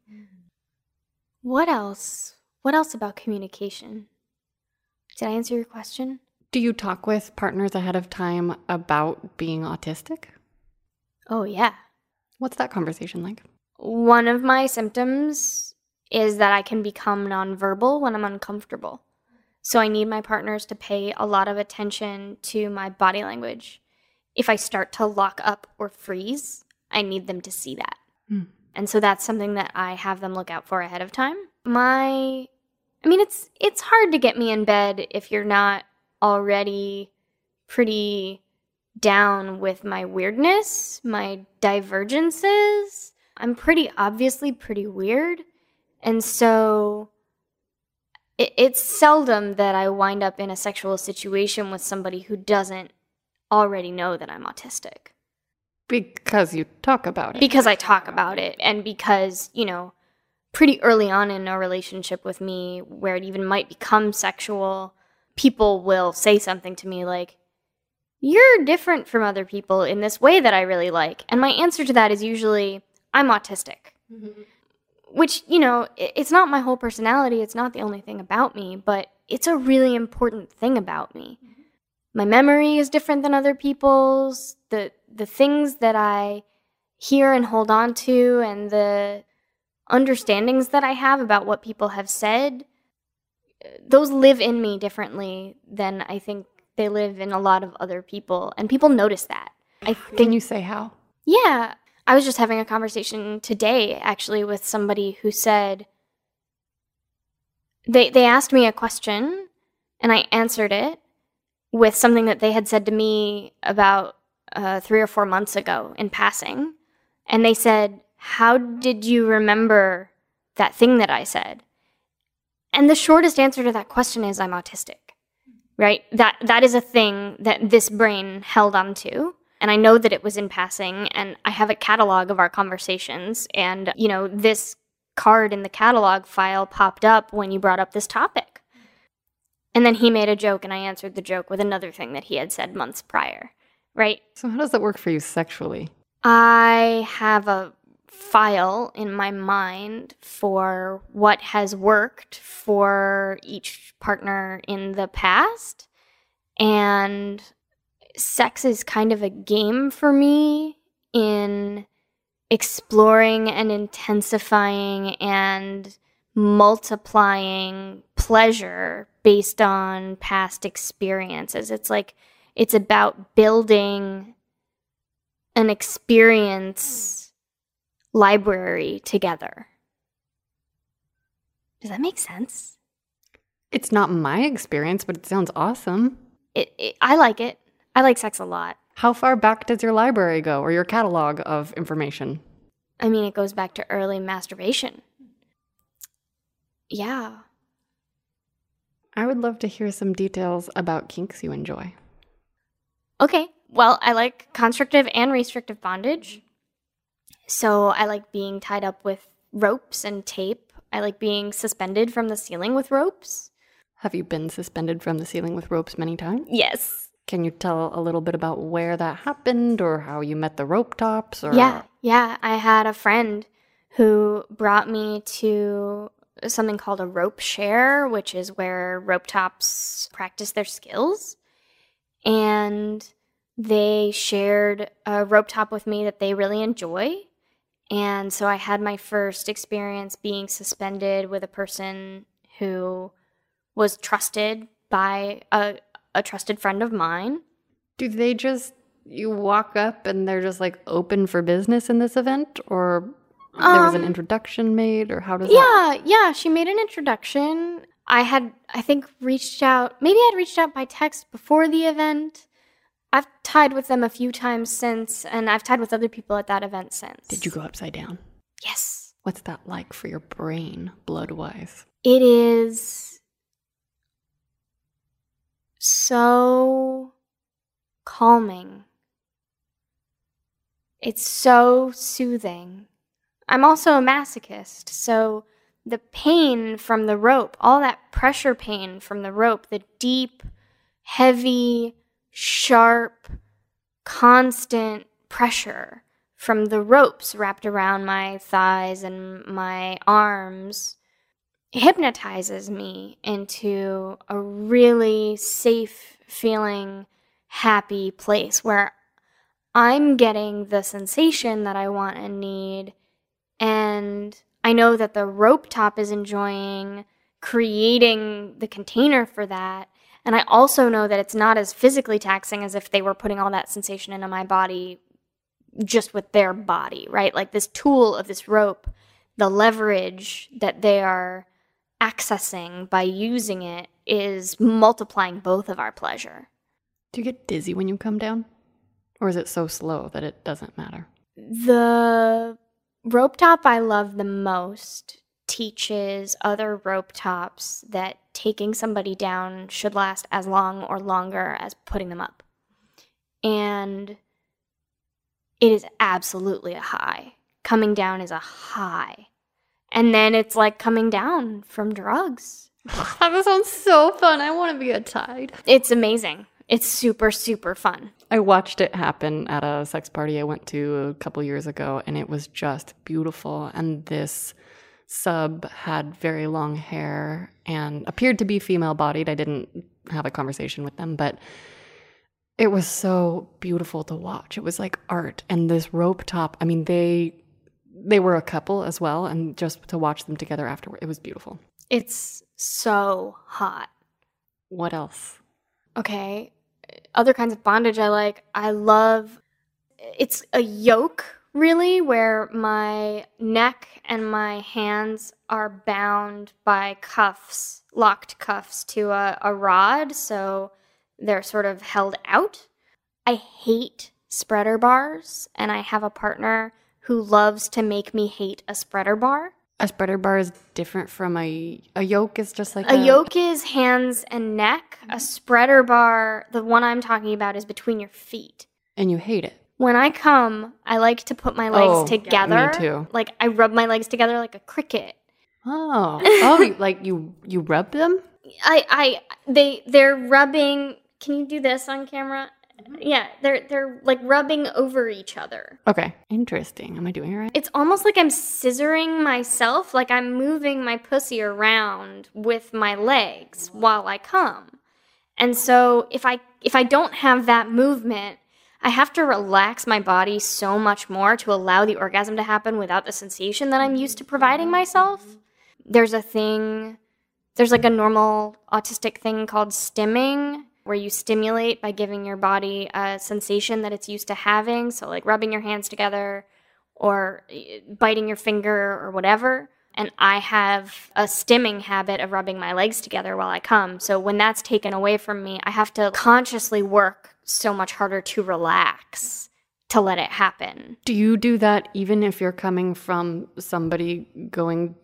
[SPEAKER 2] What else? What else about communication? Did I answer your question?
[SPEAKER 1] Do you talk with partners ahead of time about being autistic?
[SPEAKER 2] Oh, yeah.
[SPEAKER 1] What's that conversation like?
[SPEAKER 2] One of my symptoms is that I can become nonverbal when I'm uncomfortable. So I need my partners to pay a lot of attention to my body language. If I start to lock up or freeze, I need them to see that.
[SPEAKER 1] Hmm.
[SPEAKER 2] And so that's something that I have them look out for ahead of time. My I mean it's it's hard to get me in bed if you're not already pretty down with my weirdness, my divergences. I'm pretty obviously pretty weird. And so it, it's seldom that I wind up in a sexual situation with somebody who doesn't already know that I'm autistic.
[SPEAKER 1] Because you talk about it.
[SPEAKER 2] Because I talk about it and because, you know, pretty early on in a relationship with me where it even might become sexual, people will say something to me like, You're different from other people in this way that I really like. And my answer to that is usually, I'm autistic. Which, you know, it's not my whole personality, it's not the only thing about me, but it's a really important thing about me. My memory is different than other people's. The the things that I hear and hold on to and the understandings that I have about what people have said, uh, those live in me differently than I think they live in a lot of other people. And people notice that. I think
[SPEAKER 1] Can you say how?
[SPEAKER 2] yeah. I was just having a conversation today actually with somebody who said they they asked me a question and I answered it with something that they had said to me about uh, three or four months ago in passing. And they said, How did you remember that thing that I said? And the shortest answer to that question is I'm autistic. Right? That that is a thing that this brain held onto. And I know that it was in passing and I have a catalog of our conversations and you know this card in the catalog file popped up when you brought up this topic. And then he made a joke and I answered the joke with another thing that he had said months prior. Right?
[SPEAKER 1] So, how does that work for you sexually?
[SPEAKER 2] I have a file in my mind for what has worked for each partner in the past. And sex is kind of a game for me in exploring and intensifying and multiplying pleasure based on past experiences. It's like it's about building an experience library together. Does that make sense?
[SPEAKER 1] It's not my experience, but it sounds awesome.
[SPEAKER 2] It, it, I like it. I like sex a lot.
[SPEAKER 1] How far back does your library go or your catalog of information?
[SPEAKER 2] I mean, it goes back to early masturbation. Yeah.
[SPEAKER 1] I would love to hear some details about kinks you enjoy.
[SPEAKER 2] Okay. Well, I like constrictive and restrictive bondage. So I like being tied up with ropes and tape. I like being suspended from the ceiling with ropes.
[SPEAKER 1] Have you been suspended from the ceiling with ropes many times?
[SPEAKER 2] Yes.
[SPEAKER 1] Can you tell a little bit about where that happened or how you met the rope tops or
[SPEAKER 2] Yeah. Yeah. I had a friend who brought me to something called a rope share, which is where rope tops practice their skills. And they shared a rope top with me that they really enjoy. And so I had my first experience being suspended with a person who was trusted by a, a trusted friend of mine.
[SPEAKER 1] Do they just you walk up and they're just like open for business in this event or there was an
[SPEAKER 2] Um,
[SPEAKER 1] introduction made or how does that
[SPEAKER 2] Yeah, yeah, she made an introduction. I had, I think, reached out, maybe I'd reached out by text before the event. I've tied with them a few times since, and I've tied with other people at that event since.
[SPEAKER 1] Did you go upside down?
[SPEAKER 2] Yes.
[SPEAKER 1] What's that like for your brain, blood wise?
[SPEAKER 2] It is so calming. It's so soothing. I'm also a masochist, so the pain from the rope, all that pressure pain from the rope, the deep, heavy, sharp, constant pressure from the ropes wrapped around my thighs and my arms hypnotizes me into a really safe feeling happy place where I'm getting the sensation that I want and need. And I know that the rope top is enjoying creating the container for that and I also know that it's not as physically taxing as if they were putting all that sensation into my body just with their body, right? Like this tool of this rope, the leverage that they are accessing by using it is multiplying both of our pleasure.
[SPEAKER 1] Do you get dizzy when you come down? Or is it so slow that it doesn't matter?
[SPEAKER 2] The rope top I love the most teaches other rope tops that taking somebody down should last as long or longer as putting them up. And it is absolutely a high. Coming down is a high. And then it's like coming down from drugs.
[SPEAKER 1] that sounds so fun. I want to be a tied.
[SPEAKER 2] It's amazing. It's super, super fun.
[SPEAKER 1] I watched it happen at a sex party I went to a couple years ago, and it was just beautiful. And this sub had very long hair and appeared to be female bodied. I didn't have a conversation with them, but it was so beautiful to watch. It was like art. And this rope top, I mean, they they were a couple as well, and just to watch them together afterward, it was beautiful.
[SPEAKER 2] It's so hot.
[SPEAKER 1] What else?
[SPEAKER 2] Okay. Other kinds of bondage I like. I love it's a yoke really where my neck and my hands are bound by cuffs, locked cuffs to a, a rod, so they're sort of held out. I hate spreader bars, and I have a partner who loves to make me hate a spreader bar.
[SPEAKER 1] A spreader bar is different from a a yoke. Is just like
[SPEAKER 2] A yoke is hands and neck. A mm-hmm. spreader bar, the one I'm talking about, is between your feet.
[SPEAKER 1] and you hate it.
[SPEAKER 2] When I come, I like to put my legs
[SPEAKER 1] Oh,
[SPEAKER 2] together.
[SPEAKER 1] me too.
[SPEAKER 2] Like I rub my legs together like a cricket.
[SPEAKER 1] Oh, oh, like you you rub them?
[SPEAKER 2] I I they they're rubbing. Can you do this on camera? Mm-hmm. Yeah, they're they're like rubbing over each other.
[SPEAKER 1] Okay, interesting. Am I doing it right?
[SPEAKER 2] It's almost like I'm scissoring myself, like I'm moving my pussy around with my legs while I come. And so if I if I don't have that movement, I have to relax my body so much more to allow the orgasm to happen without the sensation that I'm used to providing myself. There's a thing there's like a normal autistic thing called stimming where you stimulate by giving your body a sensation that it's used to having, so like rubbing your hands together or eh, biting your finger or whatever. And I have a stimming habit of rubbing my legs together while I come. So when that's taken away from me, I have to consciously work so much harder to relax to let it happen.
[SPEAKER 1] Do you do that even if you're coming from somebody going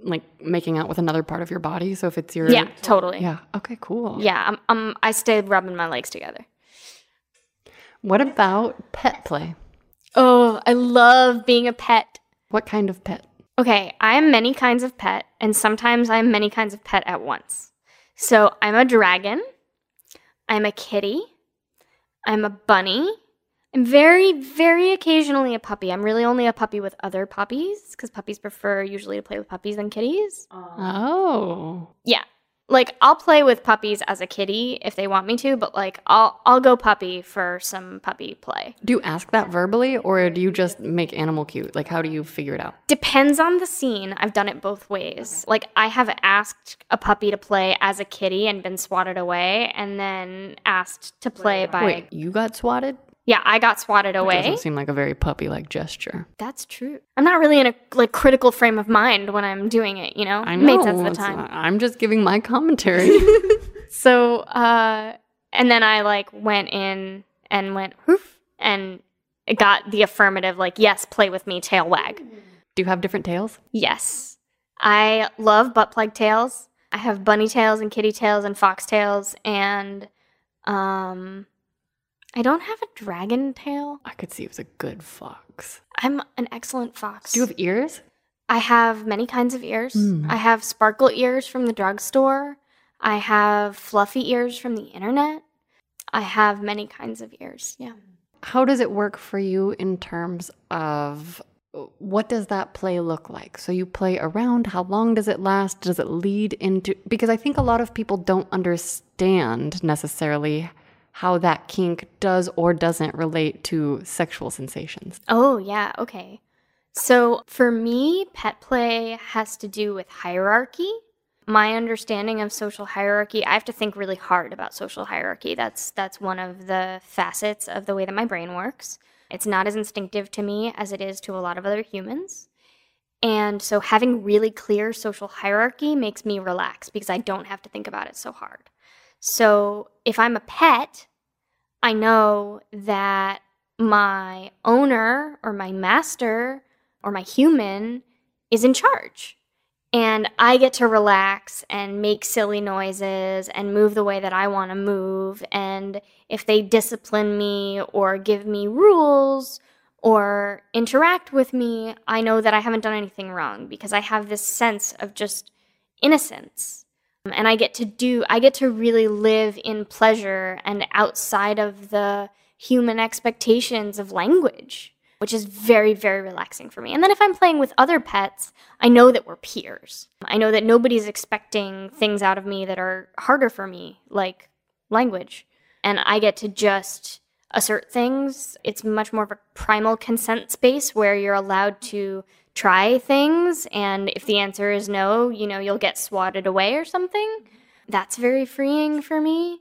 [SPEAKER 1] like making out with another part of your body? So if it's your
[SPEAKER 2] Yeah, totally.
[SPEAKER 1] Yeah. Okay, cool.
[SPEAKER 2] Yeah, I'm, I'm, I stayed rubbing my legs together.
[SPEAKER 1] What about pet play?
[SPEAKER 2] Oh, I love being a pet.
[SPEAKER 1] What kind of pet?
[SPEAKER 2] Okay, I am many kinds of pet, and sometimes I am many kinds of pet at once. So I'm a dragon, I'm a kitty, I'm a bunny, I'm very, very occasionally a puppy. I'm really only a puppy with other puppies because puppies prefer usually to play with puppies than kitties.
[SPEAKER 1] Oh.
[SPEAKER 2] Yeah. Like I'll play with puppies as a kitty if they want me to, but like I'll I'll go puppy for some puppy play.
[SPEAKER 1] Do you ask that verbally or do you just make animal cute? Like how do you figure it out?
[SPEAKER 2] Depends on the scene. I've done it both ways. Like I have asked a puppy to play as a kitty and been swatted away and then asked to play by
[SPEAKER 1] Wait, you got swatted?
[SPEAKER 2] Yeah, I got swatted away.
[SPEAKER 1] Doesn't seem like a very puppy like gesture.
[SPEAKER 2] That's true. I'm not really in a like critical frame of mind when I'm doing it, you know?
[SPEAKER 1] I
[SPEAKER 2] It
[SPEAKER 1] know.
[SPEAKER 2] Made sense at the time.
[SPEAKER 1] not- I'm just giving my commentary.
[SPEAKER 2] So, uh, and then I like went in and went hoof and it got the affirmative, like, yes, play with me, tail wag.
[SPEAKER 1] do you have different tails?
[SPEAKER 2] Yes. I love butt plug tails. I have bunny tails and kitty tails and fox tails and, um, I don't have a dragon tail.
[SPEAKER 1] I could see it was a good fox.
[SPEAKER 2] I'm an excellent fox.
[SPEAKER 1] Do you have ears?
[SPEAKER 2] I have many kinds of ears.
[SPEAKER 1] Mm.
[SPEAKER 2] I have sparkle ears from the drugstore. I have fluffy ears from the internet. I have many kinds of ears. Yeah.
[SPEAKER 1] How does it work for you in terms of what does that play look like? So you play around, how long does it last? Does it lead into because I think a lot of people don't understand necessarily how that kink does or doesn't relate to sexual sensations.
[SPEAKER 2] Oh, yeah. Okay. So for me, pet play has to do with hierarchy. My understanding of social hierarchy, I have to think really hard about social hierarchy. That's that's one of the facets of the way that my brain works. It's not as instinctive to me as it is to a lot of other humans. And so having really clear social hierarchy makes me relax because I don't have to think about it so hard. So if I'm a pet, I know that my owner or my master or my human is in charge. And I get to relax and make silly noises and move the way that I want to move. And if they discipline me or give me rules or interact with me, I know that I haven't done anything wrong because I have this sense of just innocence. And I get to do, I get to really live in pleasure and outside of the human expectations of language, which is very, very relaxing for me. And then if I'm playing with other pets, I know that we're peers. I know that nobody's expecting things out of me that are harder for me, like language. And I get to just assert things. It's much more of a primal consent space where you're allowed to try things. And if the answer is no, you know, you'll get swatted away or something. That's very freeing for me.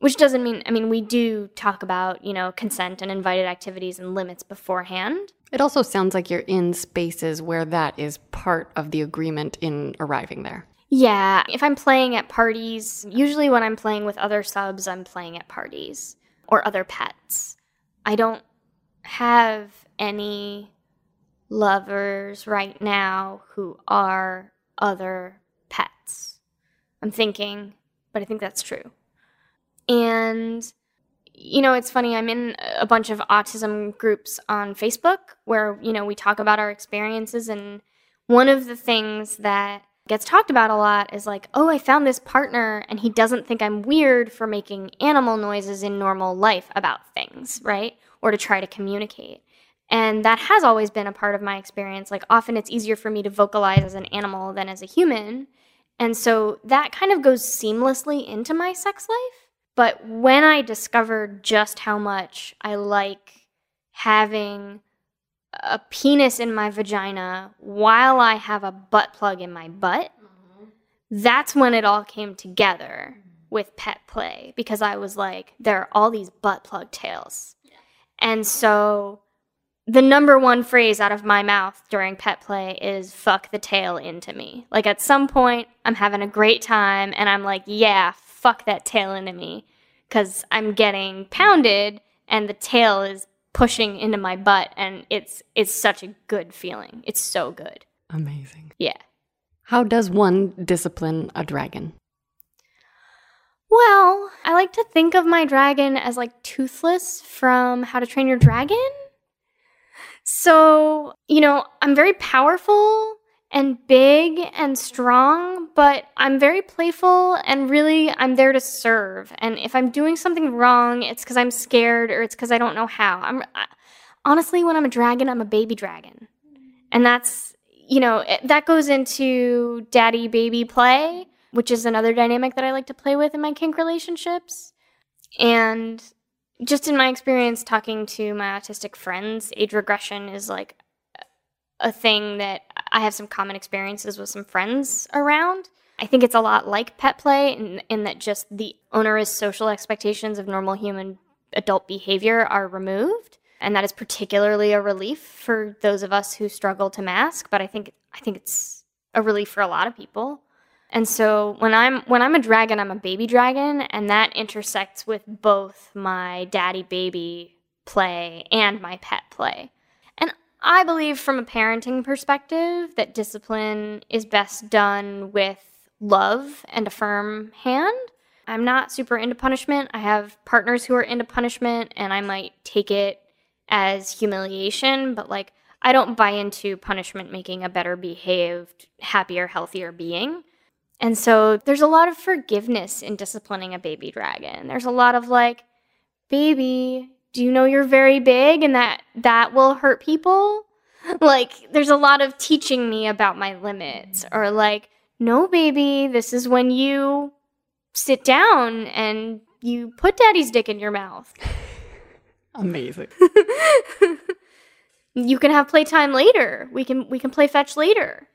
[SPEAKER 2] Which doesn't mean, I mean, we do talk about, you know, consent and invited activities and limits beforehand.
[SPEAKER 1] It also sounds like you're in spaces where that is part of the agreement in arriving there.
[SPEAKER 2] Yeah, if I'm playing at parties, usually when I'm playing with other subs, I'm playing at parties or other pets. I don't have any lovers right now who are other pets. I'm thinking, but I think that's true. And you know, it's funny, I'm in a bunch of autism groups on Facebook where, you know, we talk about our experiences and one of the things that gets talked about a lot is like, oh, I found this partner and he doesn't think I'm weird for making animal noises in normal life about things, right? Or to try to communicate. And that has always been a part of my experience. Like, often it's easier for me to vocalize as an animal than as a human. And so that kind of goes seamlessly into my sex life. But when I discovered just how much I like having a penis in my vagina while I have a butt plug in my butt, mm-hmm. that's when it all came together mm-hmm. with pet play because I was like, there are all these butt plug tails. And so the number one phrase out of my mouth during pet play is fuck the tail into me. Like at some point, I'm having a great time and I'm like, yeah, fuck that tail into me because I'm getting pounded and the tail is pushing into my butt and it's it's such a good feeling. It's so good.
[SPEAKER 1] Amazing.
[SPEAKER 2] Yeah.
[SPEAKER 1] How does one discipline a dragon?
[SPEAKER 2] Well, I like to think of my dragon as like toothless from How to Train Your Dragon. So, you know, I'm very powerful and big and strong, but I'm very playful and really I'm there to serve. And if I'm doing something wrong, it's because I'm scared or it's because I don't know how. I'm I, honestly, when I'm a dragon, I'm a baby dragon, and that's you know it, that goes into daddy baby play, which is another dynamic that I like to play with in my kink relationships. And just in my experience talking to my autistic friends, age regression is like a thing that I have some common experiences with some friends around. I think it's a lot like pet play in, in that just the onerous social expectations of normal human adult behavior are removed. And that is particularly a relief for those of us who struggle to mask, but I think I think it's a relief for a lot of people. And so when I'm when I'm a dragon, I'm a baby dragon, and that intersects with both my daddy baby play and my pet play. And I believe from a parenting perspective that discipline is best done with love and a firm hand. I'm not super into punishment. I have partners who are into punishment and I might take it as humiliation, but like I don't buy into punishment making a better behaved, happier, healthier being. And so there's a lot of forgiveness in disciplining a baby dragon. There's a lot of like, baby, do you know you're very big and that that will hurt people? Like, there's a lot of teaching me about my limits, or like, no, baby, this is when you sit down and you put daddy's dick in your mouth.
[SPEAKER 1] Amazing.
[SPEAKER 2] you can have playtime later. We can we can play fetch later.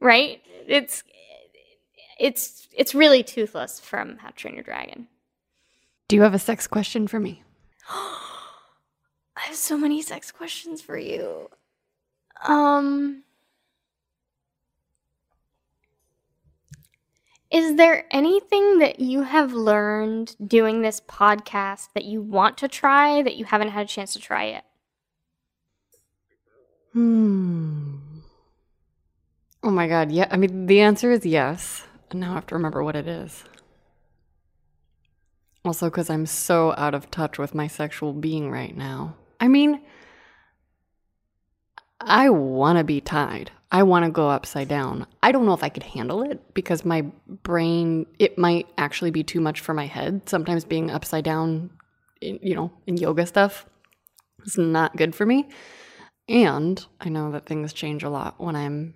[SPEAKER 2] Right? It's it's it's really toothless from How to Train Your Dragon.
[SPEAKER 1] Do you have a sex question for me?
[SPEAKER 2] I have so many sex questions for you. Um Is there anything that you have learned doing this podcast that you want to try that you haven't had a chance to try yet?
[SPEAKER 1] Hmm. Oh my god, yeah. I mean, the answer is yes. And now I have to remember what it is. Also, because I'm so out of touch with my sexual being right now. I mean, I want to be tied. I want to go upside down. I don't know if I could handle it because my brain, it might actually be too much for my head. Sometimes being upside down, in, you know, in yoga stuff is not good for me. And I know that things change a lot when I'm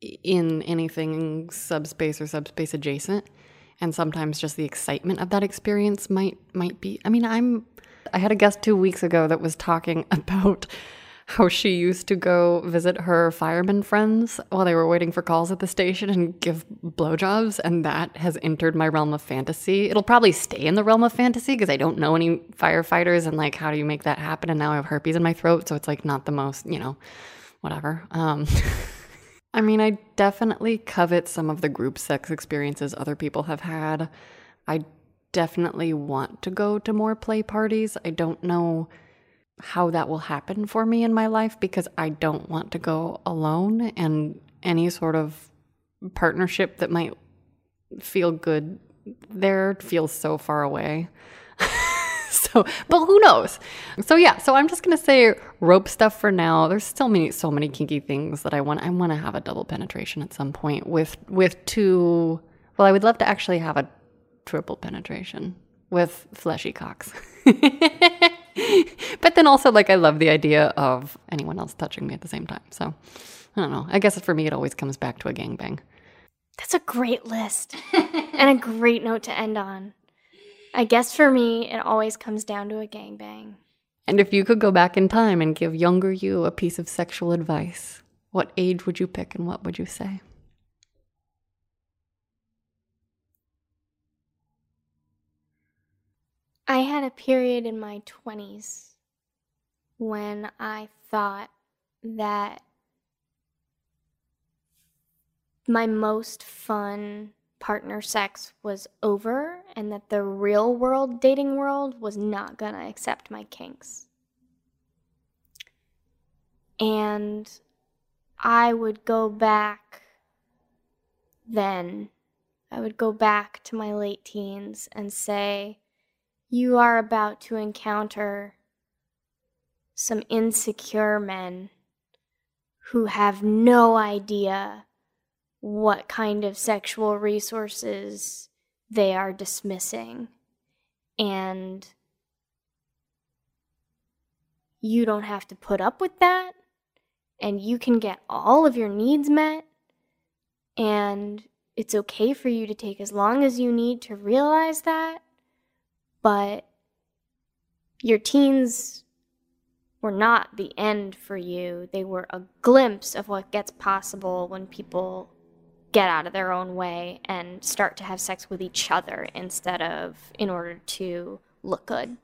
[SPEAKER 1] in anything subspace or subspace adjacent. And sometimes just the excitement of that experience might might be I mean, I'm I had a guest 2 weeks ago that was talking about how she used to go visit her fireman friends while they were waiting for calls at the station and give blowjobs, and that has entered my realm of fantasy. It'll probably stay in the realm of fantasy because I don't know any firefighters, and like, how do you make that happen? And now I have herpes in my throat, so it's like not the most, you know, whatever. Um, I mean, I definitely covet some of the group sex experiences other people have had. I definitely want to go to more play parties. I don't know how that will happen for me in my life because I don't want to go alone and any sort of partnership that might feel good there feels so far away. so, but who knows? So yeah, so I'm just gonna say rope stuff for now. There's still many, so many kinky things that I want. I want to have a double penetration at some point with with two. Well, I would love to actually have a triple penetration with fleshy cocks. but then also, like, I love the idea of anyone else touching me at the same time. So I don't know. I guess for me, it always comes back to a gangbang.
[SPEAKER 2] That's a great list and a great note to end on. I guess for me, it always comes down to a gangbang.
[SPEAKER 1] And if you could go back in time and give younger you a piece of sexual advice, what age would you pick and what would you say?
[SPEAKER 2] I had a period in my 20s when I thought that my most fun partner sex was over and that the real world dating world was not gonna accept my kinks. And I would go back then. I would go back to my late teens and say, You are about to encounter some insecure men who have no idea what kind of sexual resources they are dismissing. And you don't have to put up with that. And you can get all of your needs met. And it's okay for you to take as long as you need to realize that. But your teens were not the end for you. They were a glimpse of what gets possible when people get out of their own way and start to have sex with each other instead of in order to look good.